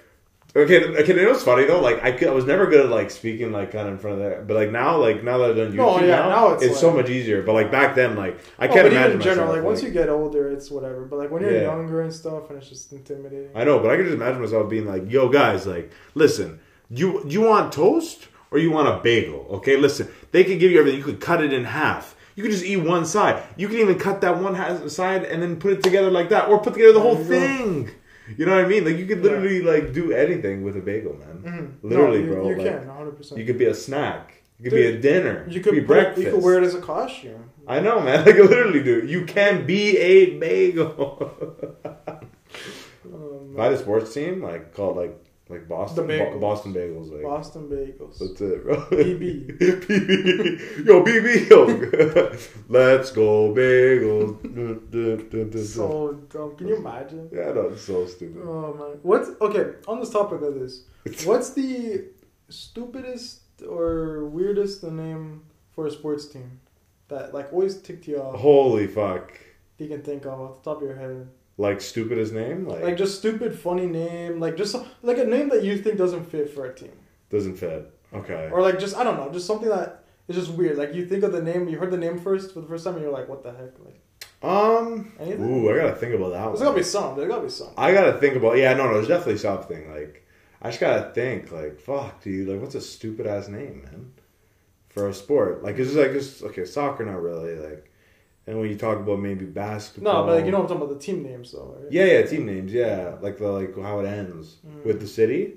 okay, okay." You know what's funny though? Like, I, could, I was never good at like speaking like kind of in front of that, but like now, like now that I've done YouTube, No, yeah, now, now it's, it's so much easier. But like back then, like I Oh, can't but imagine even in general, myself, like once you get older, it's whatever. But like when you're Yeah. younger and stuff, and it's just intimidating. I know, but I can just imagine myself being like, "Yo, guys, like, listen, you you want toast or you want a bagel? Okay, listen, they can give you everything. You could cut it in half. You could just eat one side. You can even cut that one side and then put it together like that, or put together the whole thing. go. You know what I mean? Like you could literally like do anything with a bagel, man. Mhm. Literally, No, you, bro. You like, can 100. percent You could be a snack. You could be a dinner. You could be breakfast. You could wear it as a costume. I know, man. Like literally, dude. You can be a bagel. I had a sports team, like called like like Boston, The Bo- Boston Bagels, like Boston bagels. That's it, bro. BB. BB. Yo, BB. Yo. Let's go, bagels. So dumb. Can you imagine? yeah, no, it's so stupid. Oh man. What's okay on this topic of this? What's the stupidest or weirdest the name for a sports team that like always ticked you off? Holy fuck. You can think of off the top of your head. Like, stupid as name? Like, Like just stupid, funny name. Like just like a name that you think doesn't fit for a team, doesn't fit. Okay. or like just I don't know, just something that is just weird. Like you think of the name, you heard the name first for the first time, and you're like, what the heck? Like Um, Anything? ooh, I gotta think about that there's one. gotta be some. There's gotta be some. I gotta think about, yeah, no, no, there's definitely something. Like, I just gotta think, like, fuck, dude, like, what's a stupid ass name, man? For a sport. Like, it's just like, it's, okay, soccer, not really. Like, and when you talk about maybe basketball. No, but like you know what I'm talking about the team names though. Right? Yeah, yeah, team names, yeah. Like the like how it ends Mm. with the city.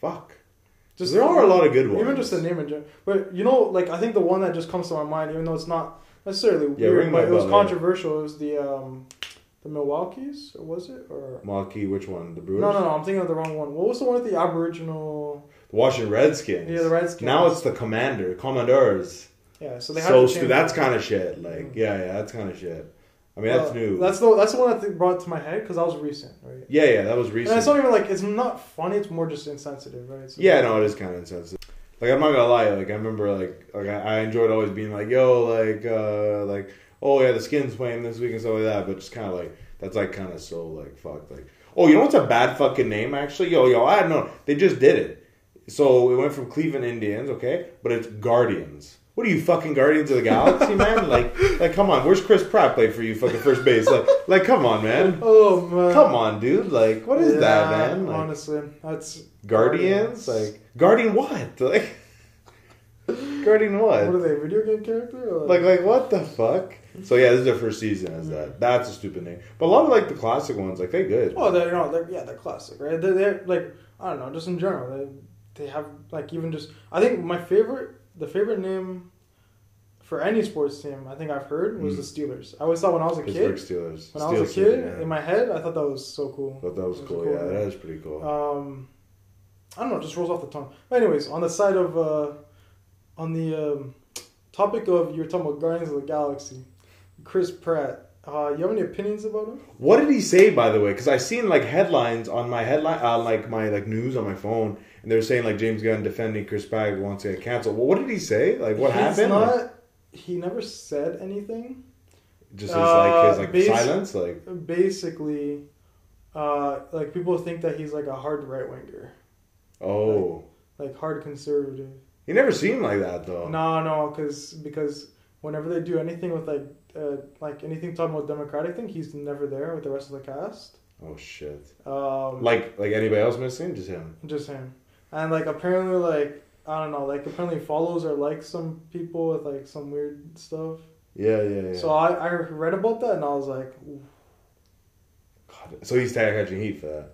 Fuck. Just There are a lot of good ones. Even just the name in general. But you know, like I think the one that just comes to my mind, even though it's not necessarily Yeah, weird, but it was controversial. It was the um, the Milwaukee's, or was it? Or Milwaukee, which one? The Brewers? no, no, no. I'm thinking of the wrong one. What was the one with the Aboriginal? The Washington Redskins. Yeah, the Redskins. Now it's the Commander, Commanders. Yeah, so they had So change that's kind of shit. Like, Mm. yeah, yeah, that's kind of shit. I mean, that's Uh, new. That's the that's the one that th- brought to my head because that was recent, right? yeah, yeah, that was And recent. it's not even like it's not funny. It's more just insensitive, right? So Yeah, no, it is kind of insensitive. Like I'm not gonna lie, like I remember, like like I, I enjoyed always being like, yo, like uh like oh yeah, the skins playing this week and stuff like that, but just kind of like that's like kind of so like fuck like oh you know what's a bad fucking name actually yo yo I don't know they just did it so it went from Cleveland Indians okay but it's Guardians. What are you fucking Guardians of the Galaxy, man? Like, like, come on. Where's Chris Pratt play for you, fucking first base? Like, like, come on, man. Oh man. Come on, dude. Like, what is that, man? Like, honestly, that's Guardians? Like Guardian what? Like Guardian what? what are they? Video game character? Or Like like what the fuck? So yeah, this is their first season as that. That's a stupid name. But a lot of like the classic ones, like they good. Well, they're no, they're yeah, they're classic, right? They're, they're like I don't know, just in general, they they have like even just I think my favorite the favorite name for any sports team I think I've heard was Mm. the Steelers. I always thought when I was a Pittsburgh kid, Steelers. when I was a kid, City, yeah. in my head, I thought that was so cool. thought that was was cool. cool, Yeah, man. that is pretty cool. Um, I don't know, just rolls off the tongue. But anyways, on the side of uh, on the um, topic of you're talking about Guardians of the Galaxy, Chris Pratt. Uh, you have any opinions about him? What did he say, by the way? Because I seen like headlines on my headline, uh, like my like news on my phone, and they were saying like James Gunn defending Chris Pratt wants to get canceled. Well, what did he say? Like what He's happened? Not, Like, he never said anything. just his uh, like his like basi- silence. Like Basically, uh, like people think that he's like a hard right winger, oh, like hard conservative. he never seemed like that though. No, no, because because whenever they do anything with like uh, like anything talking about Democratic thing, he's never there with the rest of the cast. Oh shit! Um, Like like anybody else missing? Just him. just him, and like apparently like I don't know, like apparently follows or likes some people with like some weird stuff. Yeah, yeah, yeah. So I, I read about that and I was like, ooh, God, so he's tag catching heat for that.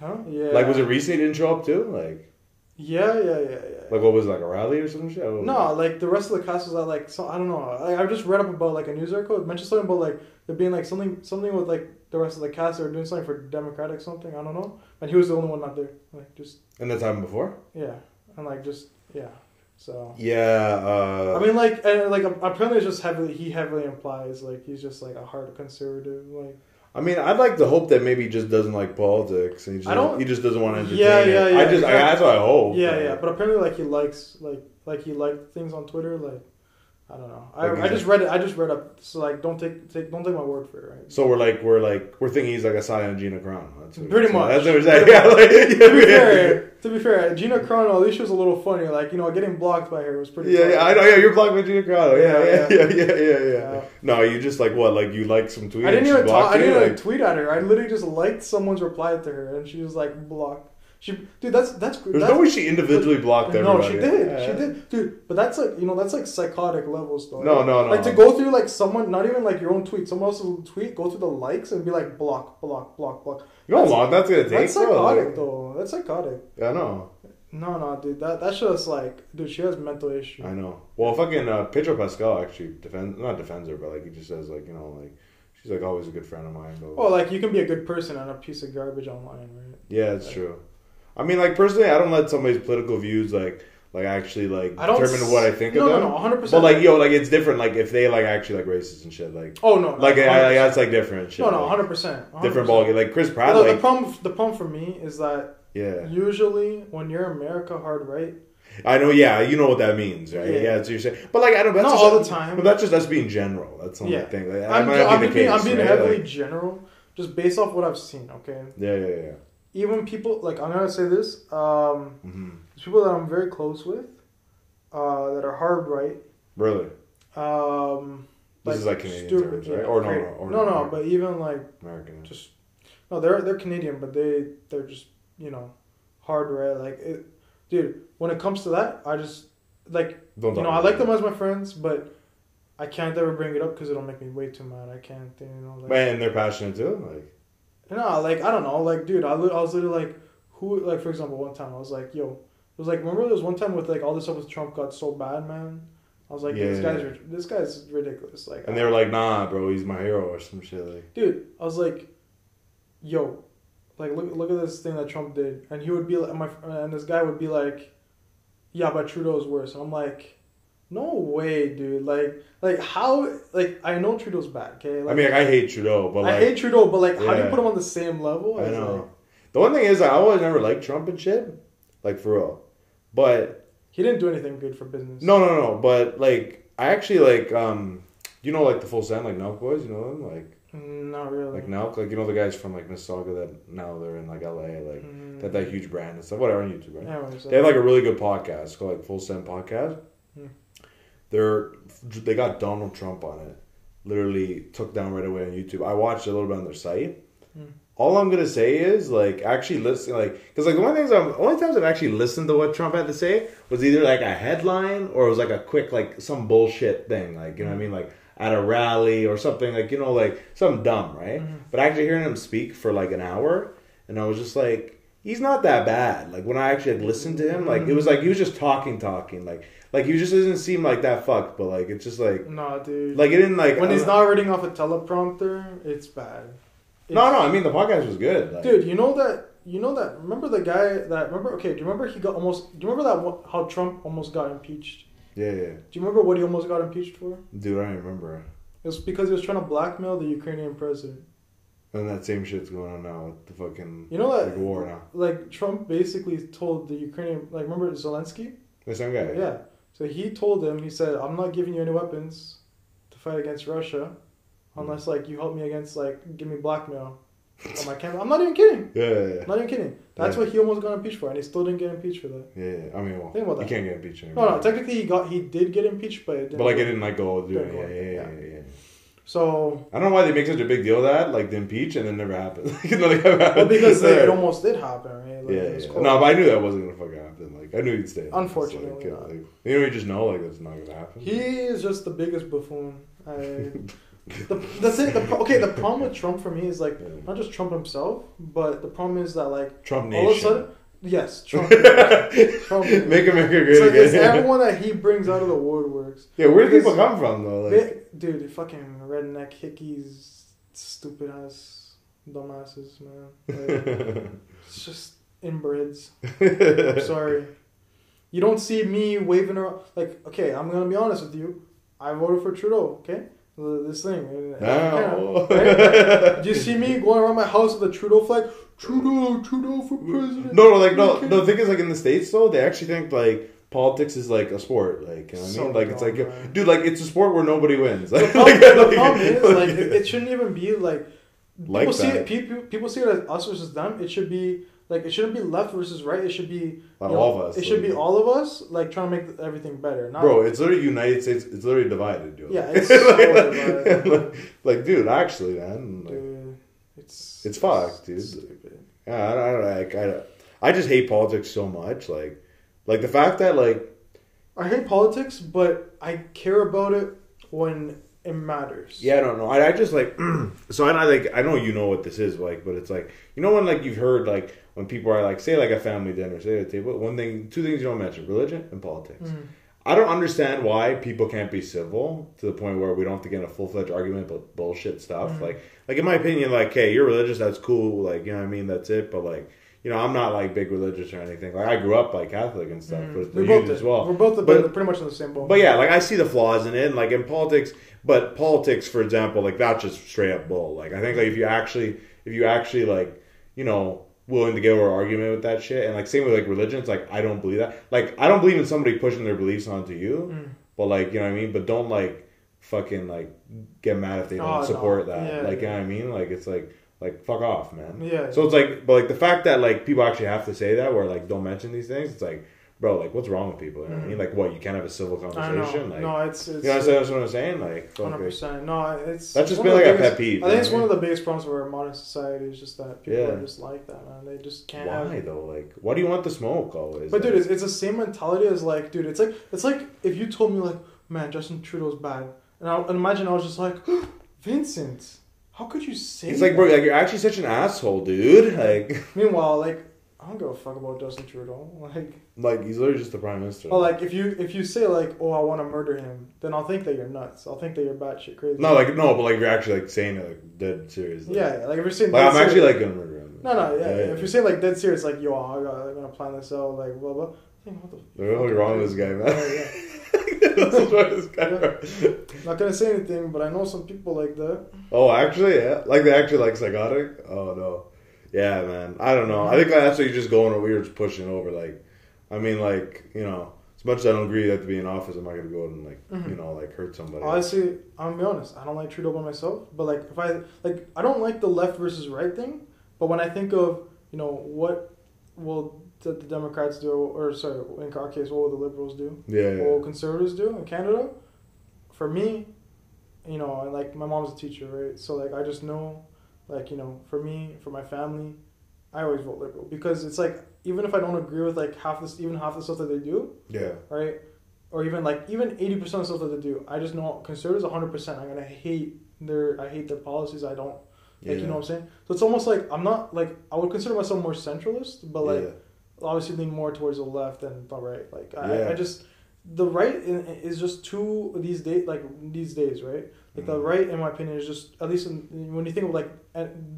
huh? Yeah. Like, was it recent? He didn't show up too. Like, Yeah, yeah, yeah, yeah. like what was it, like a rally or some shit? No, like the rest of the cast was at like so I don't know. I, I just read up about like a news article. It mentioned something about like there being like something something with like the rest of the cast. They were doing something for Democratic something. I don't know. And he was the only one not there. Like just In the time before. yeah, and like just yeah. So Yeah. Uh, I mean like and like apparently it's just heavily he heavily implies like he's just like a hard conservative like I mean, I'd like to hope that maybe he just doesn't like politics and he just, I don't- he just doesn't want to entertain Yeah, yeah, yeah, I just, I, that's what I hope. yeah yeah. But apparently like he likes like like he liked things on Twitter like. I don't know. I, Like I he's just read it. I just read up. So like, don't take take don't take my word for it. Right? So we're like, we're like, we're thinking he's like a silent Gina Carano. That's Pretty much. That's what we're saying. Yeah, like, yeah, to be fair, to be fair, Gina Carano, at least she was a little funny. Like you know, getting blocked by her was pretty. Yeah, funny. yeah, I know. Yeah, you're blocked by Gina Carano. Yeah, yeah, Yeah, yeah, yeah, yeah, yeah. Yeah. No, you just like what? Like you like some tweet. I didn't even talk. I didn't even like, tweet at her. I literally just liked someone's reply to her, and she was like blocked. She, dude, that's that's There's that's, no way she individually blocked No, everybody. No, she did. Yeah. She did, dude. But that's like you know that's like psychotic levels though. No, no, no. Like to go through like someone, not even like your own tweet, someone else's tweet, go through the likes and be like block, block, block, block. You know how That's- long that's gonna take? That's psychotic Like, though. That's psychotic. I know. No, no, dude. That that shit's like, dude. She has mental issues. I know. Well, fucking uh, Pedro Pascal actually defends, not defends her, but like he just says like you know like she's like always a good friend of mine. Blah. Oh, like you can be a good person and a piece of garbage online, right? Yeah, it's true. I mean, like personally, I don't let somebody's political views like like actually like I don't determine what I think no, of no, them. no, 100%. But like yo, like it's different. Like if they like actually like racist and shit, like Oh no, no like I, I, that's like different shit. no, no, hundred percent, different ballgame. Like Chris Pratt, The, like the problem, the problem for me is that yeah, usually when you're America hard right, I know. Yeah, you know what that means, right? Yeah. Yeah, that's what you're saying. But like I don't. That's Not all the time. But that's just us being general. That's the only Yeah. thing. Like, I'm, I'm, be being, case, I'm being right? heavily Like, general, just based off what I've seen. Okay, yeah, yeah, yeah. Even people like I'm gonna say this, um, hmm there's people that I'm very close with, uh, that are hard right. Really, Um, This is like Canadian stupid, terms, right? yeah, Or no, no, or no, no, no, no. but even like American. just no, they're they're Canadian, but they they're just you know hard right. Like, it, dude, when it comes to that, I just like Don't you know I like them as my friends, but I can't ever bring it up because it'll make me way too mad. I can't, you know. Like, Man, they're passionate too. Like, No, like I don't know, like dude, I, li- I was literally like, who, like for example, one time I was like, yo, it was like remember there was one time with like all this stuff with Trump got so bad, man. I was like, this Yeah. guy's rid- this guy's ridiculous, like, and they were like, "Nah, bro, he's my hero" or some shit. Like, dude, I was like, yo, like look look at this thing that Trump did, and he would be like, my and this guy would be like, yeah, but Trudeau's worse, and I'm like. No way, dude! Like, like how? Like, I know Trudeau's bad. Okay, like, I mean, like, I hate Trudeau, but like, I hate Trudeau, but like, how do you put him on the same level? I know. like- The one thing is, I always never liked Trump and shit, like for real. But he didn't do anything good for business. no, no, no. But like, I actually like, um, you know, like the Full Send, like Nelk boys. You know them, like Not really. like Nelk, like you know the guys from like Mississauga that now they're in like LA, like Mm. that that huge brand and stuff. Whatever on YouTube, right? Anyways, They have like a really good podcast called like Full Send Podcast. Hmm. They're they got Donald Trump on it. Literally took down right away on YouTube. I watched a little bit on their site. Hmm. All I'm gonna say is like actually listen like because like the only things I'm only times I've actually listened to what Trump had to say was either like a headline or it was like a quick like some bullshit thing like you know what I mean like at a rally or something like you know like something dumb right Mhm. but actually hearing him speak for like an hour and I was just like he's not that bad like when I actually like, listened to him like it was like he was just talking talking like like he just doesn't seem like that fucked but like it's just like no, dude. like it didn't like when he's don't- reading off a teleprompter, it's bad. no It's- no I mean the podcast was good like, dude. You know that. You know that. Remember the guy that. Remember. Okay. Do you remember he got almost. Do you remember that? How Trump almost got impeached. Yeah, yeah. Do you remember what he almost got impeached for? Dude, I don't remember. It was because he was trying to blackmail the Ukrainian president. And that same shit's going on now with the fucking You know that like, war now. like Trump basically told the Ukrainian like remember Zelensky? The same guy. Yeah. So he told him, he said, I'm not giving you any weapons to fight against Russia unless like you help me against like give me blackmail on my camera. I'm not even kidding. Yeah, yeah, yeah. I'm not even kidding. That's Yeah. what he almost got impeached for, and he still didn't get impeached for that. Yeah, yeah. I mean, well, Think about that. can't get impeached No, anymore. no, technically he got he did get impeached, but it didn't But like, it didn't like go do it. Didn't Yeah, yeah, yeah, yeah. So I don't know why they make such a big deal of that, like the impeach, and then never happened. Nothing ever well, happened. because it almost did happen, right? Like, yeah, yeah. No, but I knew that wasn't gonna fucking happen. Like I knew he'd stay. Unfortunately like, like, you know, you just know like that's not gonna happen. He is just the biggest buffoon. I, the the thing, the okay, the problem with Trump for me is like Yeah. not just Trump himself, but the problem is that like Trump all of a Nation. sudden, yes, Trump. Trump Make America great so it's again. everyone that he brings out of the woodworks. yeah, where do because- people come from though? Like, They- dude, fucking redneck hickeys, stupid ass dumbasses, man. Like, it's just inbreds. I'm sorry. You don't see me waving around. Like, okay, I'm gonna be honest with you. I voted for Trudeau. Okay, this thing. No. right? Do you see me going around my house with a Trudeau flag? Trudeau, Trudeau for president. No, no, like no. Okay. The thing is, like in the states, though, they actually think like politics is like a sport. Like, you know what I mean? Like it's like, man. dude, like it's a sport where nobody wins. The Like, problem, like- the problem is, like, it, it shouldn't even be like people Like see that. it. People, people see it as us versus them. It should be like it shouldn't be left versus right. It should be Like, know, all of us. It should like- be all of us like trying to make everything better. Not, Bro, it's literally United States. It's literally divided, dude. Yeah, it's so divided. like, like, dude, actually, man, like, dude, it's It's fucked, dude. Stupid. yeah, I don't, I don't like, I, don't- I just hate politics so much. Like, like the fact that like, I hate politics, but I care about it when it matters. yeah, I don't know. I, I just like, so I, I like, I know you know what this is like, but it's like, you know when like you've heard like when people are like, say like a family dinner, say at a table, one thing, two things you don't mention: religion and politics. Mm. I don't understand why people can't be civil to the point where we don't have to get in a full fledged argument about bullshit stuff. Mhm. Like, like in my opinion, like, hey, you're religious, that's cool. Like, you know what I mean? That's it. But like, you know, I'm not like big religious or anything. Like, I grew up like Catholic and stuff, Mm. but we you both as well. We're both But- pretty much on the same boat. But yeah, like I see the flaws in it, and like in politics. But politics, for example, like that's just straight up bull. Like I think like if you actually, if you actually like, you know, willing to get over an argument with that shit, and like same with like religion, it's like I don't believe that. Like I don't believe in somebody pushing their beliefs onto you. Mm. But like, you know what I mean? But don't like fucking like get mad if they don't Oh, no. support that. Yeah, like, you know what I mean? Like it's like like fuck off, man. Yeah. So it's like but like the fact that like people actually have to say that where like don't mention these things, it's like, bro, like what's wrong with people? You know what I mean? Mm. Like what, you can't have a civil conversation? Like no, it's it's you know what I'm saying? That's what I'm saying? Like Hundred percent. No, it's That's just been like the a pet peeve. I think it's one of the biggest problems of our modern society is just that people Yeah. are just like that, man. They just can't. have- Why though? Like why do you want the smoke always? But Like, dude, it's, it's the same mentality as like, dude, it's like it's like if you told me like, man, Justin Trudeau's bad, and I and imagine I was just like, Vincent, how could you say? it's like bro, like you're actually such an asshole, dude. Like Meanwhile, like, I don't give a fuck about Justin Trudeau. Like, like he's literally just the prime minister. oh, like if you if you say like, oh, I want to murder him, then I'll think that you're nuts. I'll think that you're batshit crazy. no, like no, but like you're actually like saying it like dead serious. Like, yeah, yeah, like if you're saying Like dead I'm actually like gonna murder him. No, no, yeah. Yeah, yeah. If you're saying like dead serious, like yo, I got, I'm gonna plan this out, like blah blah. I think, what the There's nothing wrong with this guy, man. Oh, yeah, yeah. What's wrong with this guy. Not gonna say anything, but I know some people like that. Oh, actually, yeah, like they actually like psychotic. Oh no, yeah, man. I don't know. I mm-hmm. think that's what you're just going. We were just pushing over. Like, I mean, like you know, as much as I don't agree that to be in office, I'm not gonna go out and like Mhm. you know like hurt somebody. Honestly, I'm gonna be honest. I don't like Trudeau by myself, but like if I like, I don't like the left versus right thing. But when I think of you know what will the, the Democrats do, or sorry, in our case, what will the Liberals do? yeah, What will conservatives do in Canada? For me, you know, like my mom's a teacher, right? So like I just know, like you know, for me, for my family, I always vote Liberal because it's like even if I don't agree with like half this, even half the stuff that they do, yeah. right? Or even like even eighty percent of stuff that they do, I just know conservatives hundred percent. I'm gonna hate their I hate their policies. I don't like you know what I'm saying. So it's almost like I'm not like I would consider myself more centralist, but like yeah. obviously lean more towards the left than the right. Like I, Yeah. I just the right is just too these days like these days right. Like the Mhm. right, in my opinion, is just at least in, when you think of like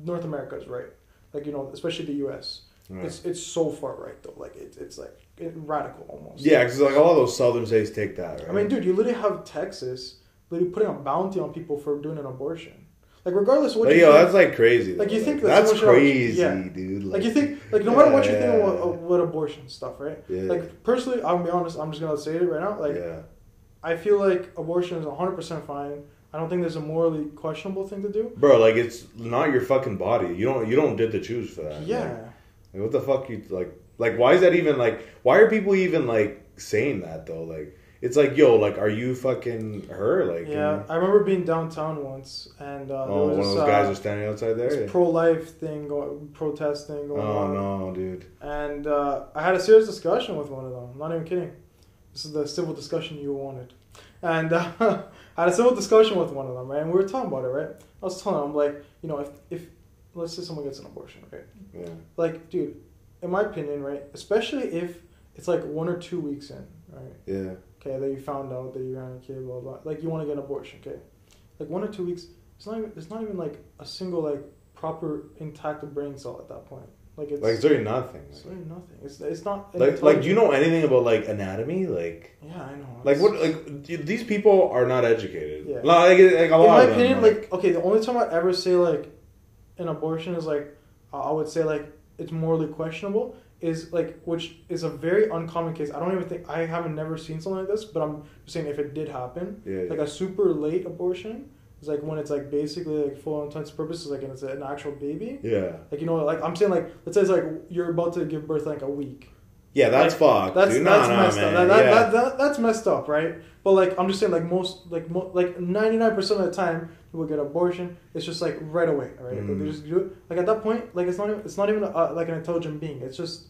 North America's right, like you know especially the U.S. Yeah. It's it's so far right though. Like it's it's like it, radical almost. Yeah, because like all those southern states take that. Right? I mean, dude, you literally have Texas literally putting a bounty on people for doing an abortion. Like regardless of what Like, you yo, think, that's like crazy. Like, you think that that's someone crazy, yeah. dude. like you think like no matter what you think Yeah. of, of what abortion stuff, right? Yeah. Like personally, I'll be honest. I'm just gonna say it right now. Like yeah. I feel like abortion is 100 percent fine. I don't think there's a morally questionable thing to do. Bro, like it's not your fucking body. You don't you don't get to choose for that. Yeah. Like, what the fuck you like like why is that even like why are people even like saying that though? Like it's like yo, like are you fucking her? Like Yeah, I remember being downtown once, and uh, Oh, one of this, those guys uh, are standing outside there. this pro-life thing going, protesting going Oh on, Oh no, dude. and uh, I had a serious discussion with one of them. I'm not even kidding. This is the civil discussion you wanted, and uh, I had a civil discussion with one of them, right? And we were talking about it, right? I was telling him like, you know, if if let's say someone gets an abortion, right? Yeah. Like, dude, in my opinion, right? Especially if it's like one or two weeks in, right? Yeah. okay, that you found out that you're having a kid, blah blah. Like you want to get an abortion, okay? Like one or two weeks, it's not even it's not even like a single like proper intact brain cell at that point. Like it's Like it's really nothing. it's really nothing. It's it's not Like like do you know anything about like anatomy? Like Yeah, I know. like what like these people are not educated. Yeah. Like, like a In my of them, opinion, like okay, the only time I ever say like an abortion is like I would say like it's morally questionable is like which is a very uncommon case. I don't even think I haven't never seen something like this, but I'm saying if it did happen, yeah, like a super late abortion is like when it's like basically like full intents and purposes like and it's an actual baby yeah. like you know like i'm saying like let's say it's like you're about to give birth like a week Yeah, that's Like, fucked. that's dude. that's messed up that, that, yeah. that, that, that's messed up right but like i'm just saying like most like mo- like 99% of the time people get abortion it's just like right away right Mm. they just do it like at that point like it's not even it's not even a, like an intelligent being it's just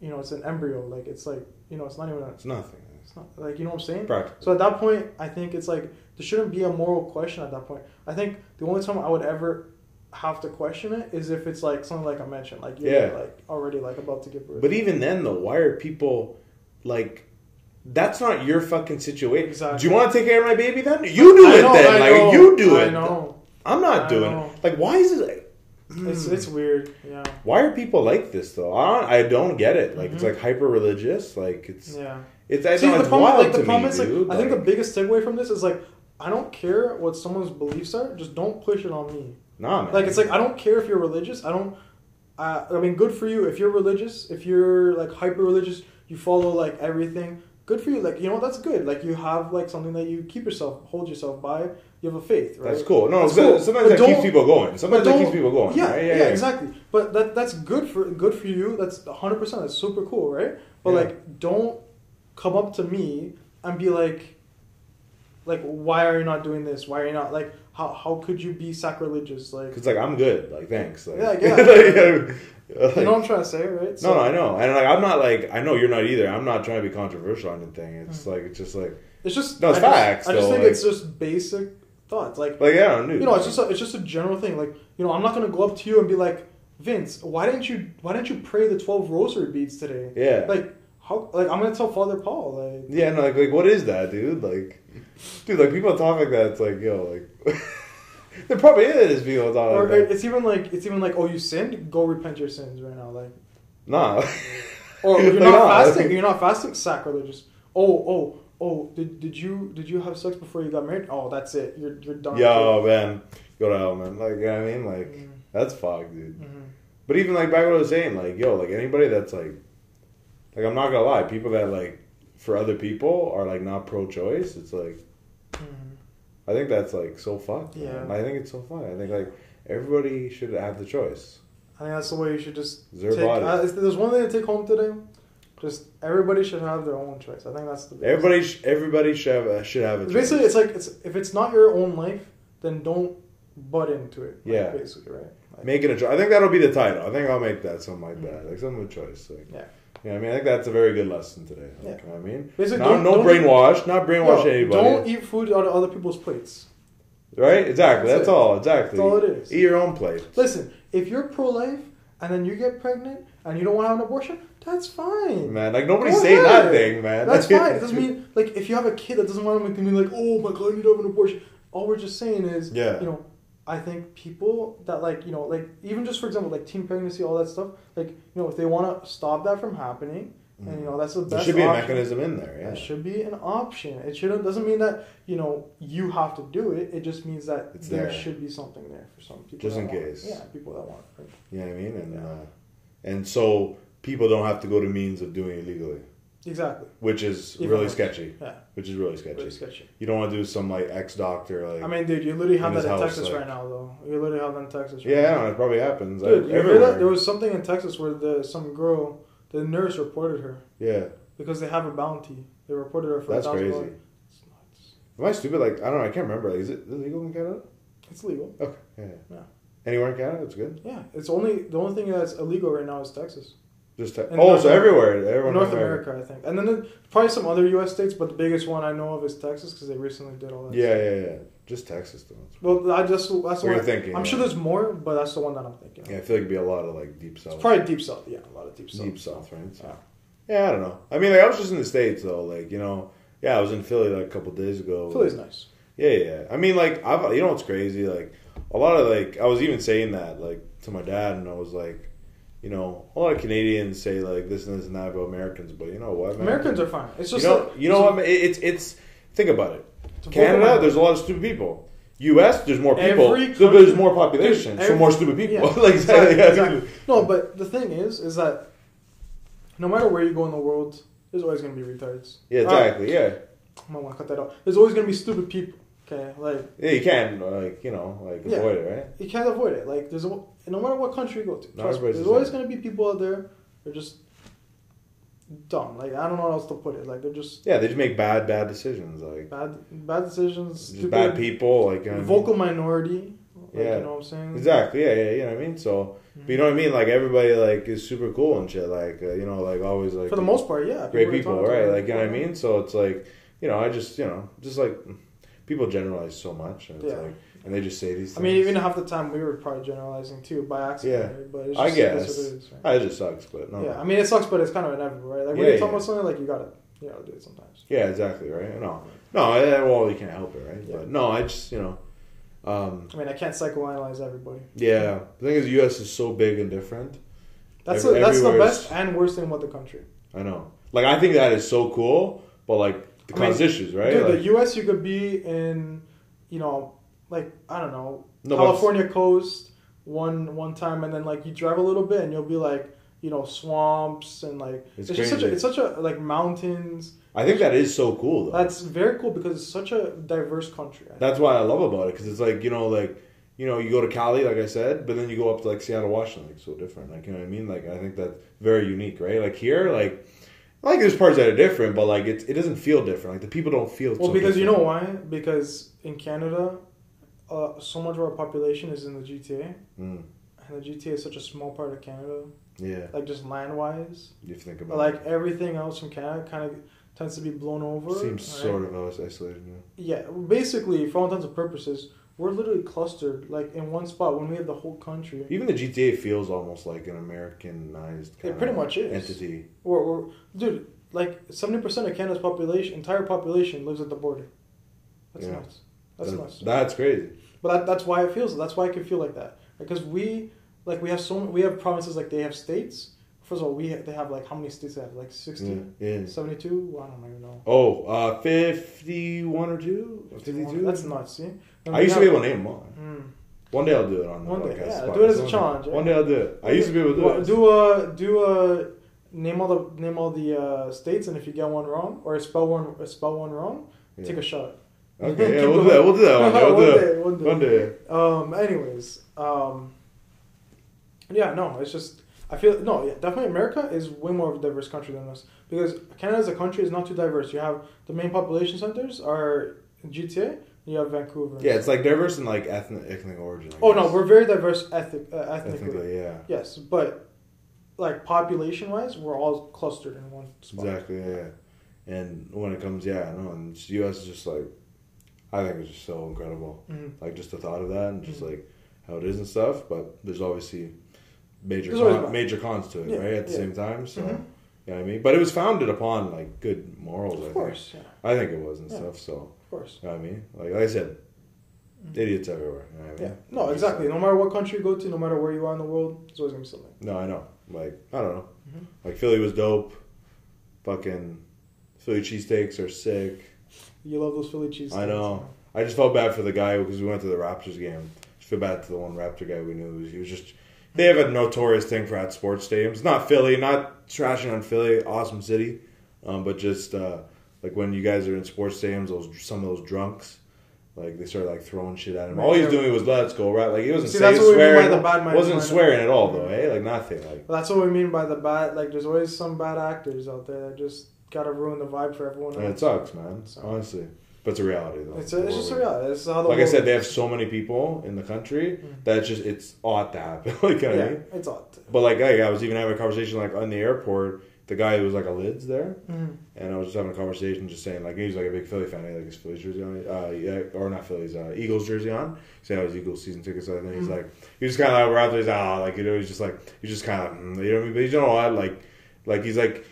you know it's an embryo like it's like you know it's not even a, it's nothing. it's not like you know what i'm saying Practical. so at that point, I think it's like there shouldn't be a moral question at that point. I think the only time I would ever have to question it is if it's like something like I mentioned, like you're Yeah. like already like about to give birth. But even then, though, why are people like? That's not your fucking situation. Exactly. Do you want to take care of my baby? Then you do I it. know, then I like know, you do it. I know. I'm not I doing know. it. Like, why is it? Like, It's Hmm. it's weird. Yeah. why are people like this though? I don't, I don't get it. Like it's Mhm. like hyper religious. Like it's Yeah. it's I See, know the it's problem, like the problem me, is like dude. I think the biggest takeaway from this is like I don't care what someone's beliefs are. Just don't push it on me. nah, man. Like it's like I don't care if you're religious. I don't. I I mean, good for you if you're religious. If you're like hyper religious, you follow like everything. Good for you. Like you know that's good. Like you have like something that you keep yourself, hold yourself by. You have a faith, right? that's cool. No, That's cool. sometimes But that keeps people going. Sometimes that keeps people going. Yeah, right? yeah, exactly. But that that's good for good for you. That's hundred percent. That's super cool, right? But Yeah. like, don't come up to me and be like, like, why are you not doing this? Why are you not like? How how could you be sacrilegious? Like, Cause like I'm good. Like thanks. Like, Yeah, yeah. like, you know what I'm trying to say, right? No, no, I know, and like I'm not like I know you're not either. I'm not trying to be controversial or anything. It's Hmm. like it's just like It's just No, it's I just- facts, I just though, think like- it's just basic thoughts. Like like yeah, dude. you know, it's just a, it's just a general thing. Like you know, I'm not gonna go up to you and be like, Vince, why didn't you why didn't you pray the twelve rosary beads today? yeah, Like how like I'm gonna tell Father Paul like yeah. No, like like what is that, dude? Like, dude, like people talk like that. It's like yo, like there probably is people talk or like it's even like it's even like oh you sinned go repent your sins right now like Nah. or you're Like, not nah. fasting you're not fasting sacrilegious oh oh oh did, did you did you have sex before you got married oh that's it you're you're done Yo, man, go to hell, man. Like, you know what I mean? Like, Mhm. that's fucked, dude. Mhm. But even like back what I was saying, like, yo, like anybody that's like, like I'm not gonna lie, people that like for other people are like not pro-choice. It's like Mhm. I think that's like so fucked. Yeah. man. I think it's so fucked. I think like everybody should have the choice. I think that's the way you should just It's their take. body. Uh, there's one thing to take home today. Just everybody should have their own choice. I think that's the. biggest- Everybody, sh- everybody should have a, should have a choice. Basically, it's like it's if it's not your own life, then don't butt into it. like, Yeah. Basically, right. Like, making a choice. I think that'll be the title. I think I'll make that something like that, like something with choice. Like, Yeah. Yeah. I mean, I think that's a very good lesson today. Like, Yeah. you know I mean, Basically, no, don't- no don't- brainwash, not brainwash Yo, anybody. Don't eat food out of other people's plates. right? Exactly. That's That's, all. Exactly. That's all it is. Eat your own plate. Listen, if you're pro-life and then you get pregnant and you don't want to have an abortion, that's fine. Man, like nobody's Go saying ahead. that thing, man. That's fine. It doesn't mean like if you have a kid that doesn't want to be like, oh my god, I need to have an abortion. All we're just saying is, Yeah. you know, I think people that like you know like even just for example like teen pregnancy all that stuff like you know if they want to stop that from happening and you know that's the best. There should be a mechanism in there. Yeah. That should be an option. It shouldn't doesn't mean that you know you have to do it. It just means that It's there there. should be something there for some people. Just in it. case. Yeah, people that want it. Right? You know what I mean? And Yeah. uh, and so people don't have to go to means of doing it legally, Exactly. which is Even really worse. sketchy. Yeah. Which is really sketchy. Really sketchy. You don't want to do some like ex doctor like. I mean, dude, you literally have that in house, Texas like- right now, though. You literally have that in Texas. Right yeah, I now. know, it probably happens. Dude, I- you heard that? There was something in Texas where the some girl, the nurse reported her yeah, because they have a bounty. They reported her for that's $1,000. crazy. It's nuts. Am I stupid? Like I don't know. I can't remember. Like, is it illegal in Canada? It's legal. Okay. Yeah. Yeah. Anywhere in Canada, it's good. Yeah, it's only the only thing that's illegal right now is Texas. Just te- oh, North so America. everywhere, everyone North America, I think, and then probably some other U.S. states, but the biggest one I know of is Texas because they recently did all that. Yeah, yeah, yeah. Just Texas though. Well, I just that's the What one. you're thinking? I'm yeah. sure there's more, but that's the one that I'm thinking. Yeah, I feel like it'd be a lot of like deep south. It's probably deep south. Yeah, a lot of deep south. deep south, right? So- Yeah. Yeah, I don't know. I mean, like I was just in the states though. Like you know, yeah, I was in Philly like a couple days ago. Philly's nice. Yeah, yeah. I mean, like I've you know what's crazy? Like a lot of like I was even saying that like to my dad, and I was like, you know, a lot of Canadians say like this and this and that about Americans, but you know what? man? Americans are fine. It's You just know, a- you know what? It's it's think about it. it's a vocal Canada, there's a lot of stupid people. U.S. There's more people, Every so there's more population, Dude, so more stupid people. Yeah, like exactly, yeah, exactly. No, but the thing is, is that no matter where you go in the world, there's always gonna be retards. Yeah, exactly. Yeah, I might want to cut that out. There's always gonna be stupid people. Okay, like yeah. You can like you know like Yeah. avoid it, right? you can't avoid it. Like there's a, no matter what country you go to, trust me, there's always gonna be people out there. They're just dumb. Like I don't know how else to put it. Like they're just Yeah, they just make bad bad decisions, like bad, bad decisions. just stupid, bad people, like you know what I mean? vocal minority. Like, Yeah. you know what I'm saying? Exactly. Yeah, yeah. You know what I mean. So, but you know what I mean. Like everybody, like is super cool and shit. Like uh, you know, like always, like For the most part, yeah. great people, right? Like you know what I mean. So it's like you know, I just you know, just like people generalize so much, and it's Yeah. like, and they just say these. Things. I mean, even half the time we were probably generalizing too by accident. Yeah. But it's just, I guess. it is, right? It just sucks, but no. Yeah, I mean it sucks, but it's kind of inevitable, right? Like when Yeah, you talk yeah. about something, like you gotta, you gotta do it sometimes. Yeah, exactly. Right. No, no. eh, Well, you can't help it, right? Yeah. But no, I just you know, um, I mean, I can't psychoanalyze everybody. yeah. The thing is, the U.S. is so big and different. That's Every- the, that's the best and worst thing about the country. I know. Like I think that is so cool, but like I mean, cause issues, right? Dude, Like, the U.S. you could be in, you know, like I don't know, No, California coast one one time, and then like you drive a little bit, and you'll be like, you know, swamps and like It's it's, just such a it's such a like mountains. I think that is so cool though. That's very cool because it's such a diverse country. That's what I love about it because it's like you know like you know you go to Cali like I said, but then you go up to like Seattle, Washington, like so different. Like you know what I mean? Like I think that's very unique, right? Like here, like like there's parts that are different, but like it it doesn't feel different. Like the people don't feel. Well, so because you know why? Because in Canada, uh, so much of our population is in the GTA, Mm, and the GTA is such a small part of Canada, yeah, like just land wise. you think But about like everything else from Canada kind of tends to be blown over. Seems right? sort of isolated. Yeah. Yeah, basically, for all intents and purposes, we're literally clustered like in one spot when we have the whole country. Even the GTA feels almost like an Americanized kind It pretty much is. entity. We're, we're, dude, like seventy percent of Canada's population, entire population, lives at the border. That's Yeah. nuts. That's That- nuts. That's crazy. But that, that's why it feels. That's why I can feel like that. Because we, like, we have so we have provinces like they have states. First of all, we have, they have like how many states they have? Like 60, Yeah. yeah. 72? I don't even know. Oh, uh, 51 or 2? 52? That's nuts. See, I used to be able to name them all. Mm. One day I'll do it on the One day, podcast. yeah, spot. do it as a challenge. One day I'll do it. I used to be able to do Well, it. do a do a name all the name all the uh, states, and if you get one wrong or spell one spell one wrong, Yeah. take a shot. Okay, yeah, we'll do that. We'll do that one day. We'll do One it. day, one day. One day. Um. Anyways. Um. Yeah. No. It's just. I feel no. Yeah. Definitely, America is way more of a diverse country than us because Canada as a country is not too diverse. You have the main population centers are GTA. You have Vancouver. Yeah, it's like diverse in like ethnic ethnic origin. I Oh no, we're very diverse ethnic, uh, ethnically. ethnically, yeah. Yes, but like population wise, we're all clustered in one spot. Exactly, yeah. And when it comes, yeah, no, and the U.S. is just like, I think it's just so incredible. Mhm. Like just the thought of that, and just Mhm. like how it is and stuff. But there's obviously major con- cons. major cons to it, Yeah, right? At the yeah. same time, so Mhm. you know what I mean. But it was founded upon like good morals. I Of course, yeah, think. I think it was and Yeah. stuff. So of course. you know what I mean, like, like I said, idiots everywhere. You know I Yeah. No, exactly. No matter what country you go to, no matter where you are in the world, there's always gonna be something. No, I know. Like I don't know. Mhm. Like Philly was dope. Fucking Philly cheesesteaks are sick. You love those Philly cheesesteaks. I know. I just felt bad for the guy because we went to the Raptors game. Just feel bad to the one Raptor guy we knew. He was just. They have a notorious thing for at sports stadiums. Not Philly, not trashing on Philly, awesome city, um, but just uh, like when you guys are in sports stadiums, those some of those drunks, like they started like throwing shit at him. All he's yeah. doing was let's go right. Like he wasn't See, saying that's what we mean by swearing. the bad mind- wasn't swearing at all though. Eh? Like nothing. Like But that's what we mean by the bad. Like, there's always some bad actors out there that just gotta ruin the vibe for everyone and it sucks, man. So- Honestly, but it's a reality though. It's, a, it's just a reality. It's how the Like I said, they have so many people in the country Mm. that it's just it's odd to happen. like you know what I yeah, mean? it's odd. But like, like, I was even having a conversation like on the airport. The guy who was like a lids there, Mm. and I was just having a conversation, just saying like he's like a big Philly fan. He had, like his Phillies jersey on, uh, yeah, or not Phillies, uh, Eagles jersey on. Saying how his Eagles season tickets, and then he's Mm. like, he was kind of like rather he's ah, like you know, he's just like he's just kind of mm, you know what I mean. But you know what, like, like he's like,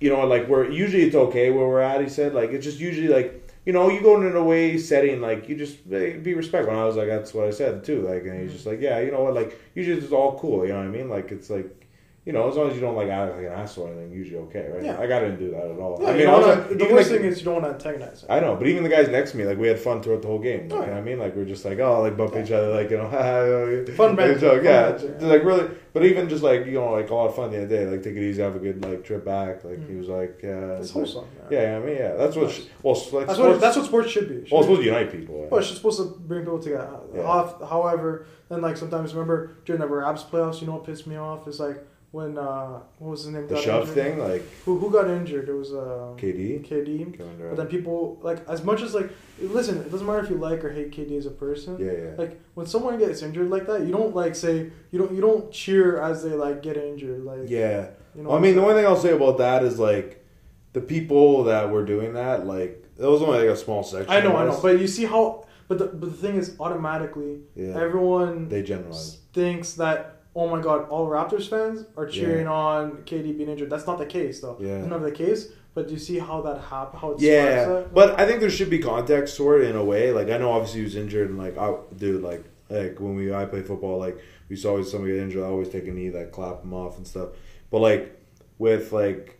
you know, like we're usually it's okay where we're at. He said like it's just usually like. You know, you go in an away setting, like you just eh, be respectful. And I was like, that's what I said too. Like, and he's just like, yeah, you know what? Like, usually it's all cool. You know what I mean? Like, it's like, you know, as long as you don't like act like an asshole or anything, usually okay, right? Yeah. I got didn't do that at all. Yeah, I mean, I wanna- like, the worst like- thing is you don't want to antagonize. It. I know, but even the guys next to me, like we had fun throughout the whole game. Like, Oh, you yeah. what I mean? Like we're just like, oh, like bump each other, like you know, Fun like, banter, joke, fun yeah, banter. Just, like really. But even just like you know, like a lot of fun the other day. Like take it easy, have a good like trip back. Like he Mm. was like, yeah, like- yeah, yeah, I mean, yeah, that's what. Nice. sh- well, like That's sports, what that's what sports should be. It well, it's supposed to unite people. yeah. Well, it's supposed to bring people together. Yeah. However- However, then like sometimes remember during the Raps playoffs, you know what pissed me off is like when uh what was his name? the got shove thing, like Who who got injured? It was uh KD. KD. But then people like as much as like listen, it doesn't matter if you like or hate KD as a person. Yeah, yeah. Like when someone gets injured like that, you don't like say you don't you don't cheer as they like get injured. Like yeah. you know. Well, I mean, the only thing I'll say about that is like the people that were doing that, like it was only like a small section. I know, I know, but you see how. But the but the thing is, automatically yeah, everyone they generalize. thinks that oh my god, all Raptors fans are cheering on KD being injured. That's not the case though. Yeah. It's not the case. But do you see how that happened? How it Yeah, but I think there should be context to it in a way. Like I know obviously he was injured, and like I, dude, like like when we I play football, like we saw always somebody get injured, I always take a knee, like clap him off and stuff. But like with like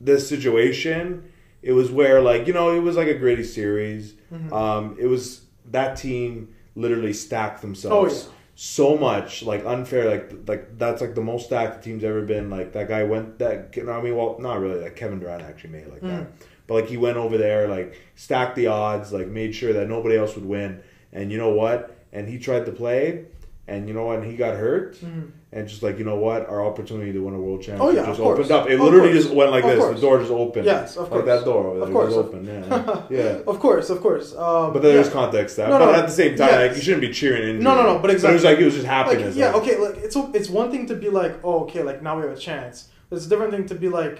this situation, it was where like you know it was like a gritty series. Mhm. Um, it was that team literally stacked themselves. Oh, yeah. So much like unfair, like like that's like the most stacked the team's ever been. Like that guy went that. you know I mean, well, not really. Like Kevin Durant actually made it like that, but like he went over there, like stacked the odds, like made sure that nobody else would win. And you know what? And he tried to play, and you know what? And he got hurt, Mhm. And just like you know what, our opportunity to win a world Oh, championship yeah, just opened up. It Of literally course. just went like Of this. course. The door just opened. Yes, of like course. that door over there Of course. was open. Yeah, yeah. Of course, of course. Um, But there's yeah. context that. No, but no, at the same time, yes. like you shouldn't be cheering in. No, no, no, but exactly. it was like it was just like yeah, like, okay. Like it's it's one thing to be like, oh, okay, like now we have a chance. It's a different thing to be like,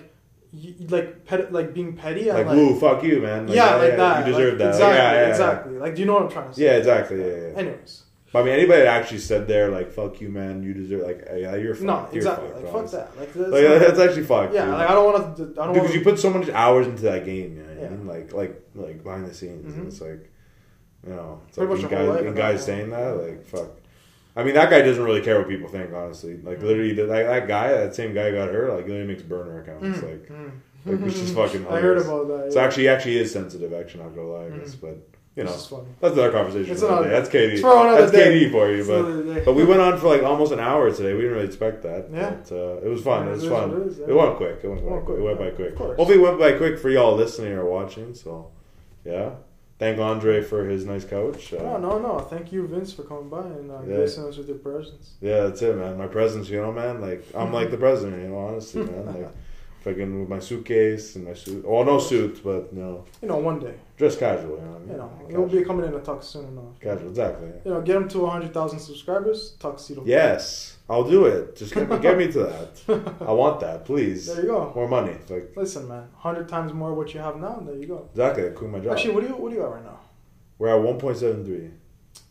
y- like pet, like being petty and Like, like, woo, fuck you, man. yeah, like that. You deserve like, that. Exactly, yeah, yeah, yeah. exactly. Like, do you know what I'm trying to say? Yeah, exactly. Yeah, yeah. Anyways, But I mean, anybody that actually said there, like, fuck you, man, you deserve, like, yeah, you're fucked. no, You're exactly. fucked, like, fuck that. Like, that's Like, that's actually fucked. yeah, dude. like I don't want to. I don't because want you put so much hours into that game, you know Yeah. mean? Like, like, like behind the scenes, and Mhm. it's like, you know, it's Pretty like much you your whole guys, life guys saying that, like, fuck. I mean, that guy doesn't really care what people think, honestly. Like, Mhm. literally, that, like, that guy, that same guy got hurt, like, literally makes burner accounts, Mm, like, like, which is fucking I heard about that. So actually, he actually is sensitive. Actually, not gonna lie, I guess, Mhm. but you know, This is funny. that's another conversation. It's another. That's KD. it's for another That's day. KD for you, It's but but we went on for like almost an hour today. We didn't really expect that. Yeah. But, uh, it was fun. Yeah, it was it fun. what it is, yeah. It went quick. It went, quick. quick, It went by quick. of course. Hopefully, it went by quick for y'all listening or watching. So, yeah. Thank Andre for his nice couch. Uh, No, no, no. Thank you, Vince, for coming by and uh, Yeah. us with your presence. Yeah, that's it, man. My presence, you know, man. Like I'm like the president, you know. Honestly, man. Like fucking with my suitcase and my suit. Well, no suit, but you know, You know, one day, dress casual. You know what I mean? you know, Like, you'll be coming in a tux soon enough. Casual, exactly. You know, get them to 100,000 subscribers, tuxedo. Yes, I'll do it. Just get me, get me to that. I want that, please. There you go. More money, like Listen, man, 100 times more what you have now, and there you go. exactly. I quit my job. Actually, what do you what do you got right now? we're at one point seven three.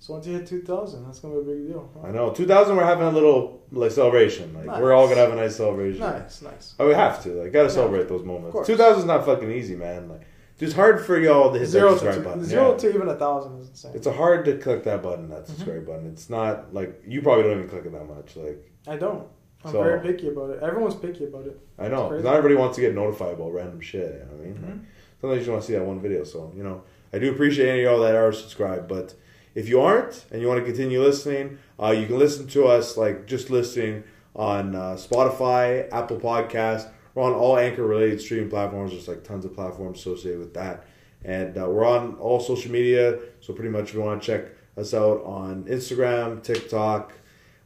So once you hit 2,000, that's gonna be a big deal. I know. Two thousand. We're having a little like celebration. Like Nice. we're all gonna have a nice celebration. Nice, nice. Oh, we have to. Like, gotta Yeah. celebrate those moments. Two thousand is not fucking easy, man. Like, It's hard for y'all to hit Zero that subscribe to button. zero yeah. to even a thousand is insane. It's a hard to click that button, that Mm-hmm. subscribe button. It's not like you probably don't even click it that much. Like I don't. I'm So- very picky about it. Everyone's picky about it. I know. not everybody wants to get notified about random shit. You know what I mean? Mhm. Like, sometimes you just want to see that one video. So you know, I do appreciate any of y'all that are subscribed. But if you aren't and you want to continue listening, uh, you can listen to us like just listening on uh, Spotify, Apple Podcasts. We're on all anchor-related streaming platforms. There's like tons of platforms associated with that, and uh, we're on all social media. So pretty much, if you want to check us out on Instagram, TikTok.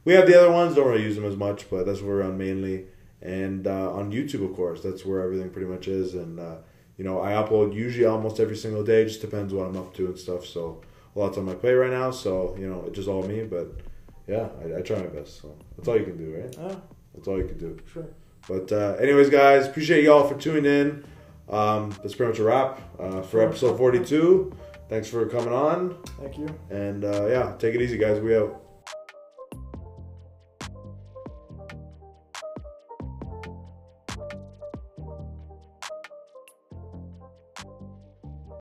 We have the other ones. Don't really use them as much, but that's where we're on mainly. And uh, on YouTube, of course, that's where everything pretty much is. And uh, you know, I upload usually almost every single day. Just depends what I'm up to and stuff. So a lot's on my plate right now. So you know, it's just all me. But yeah, I, I try my best. So that's all you can do, right? Yeah, That's all you can do. sure. But uh, anyways, guys, appreciate y'all for tuning in. Um, that's pretty much a wrap uh, for episode 42. Thanks for coming on. Thank you. And uh, yeah, take it easy, guys. We out.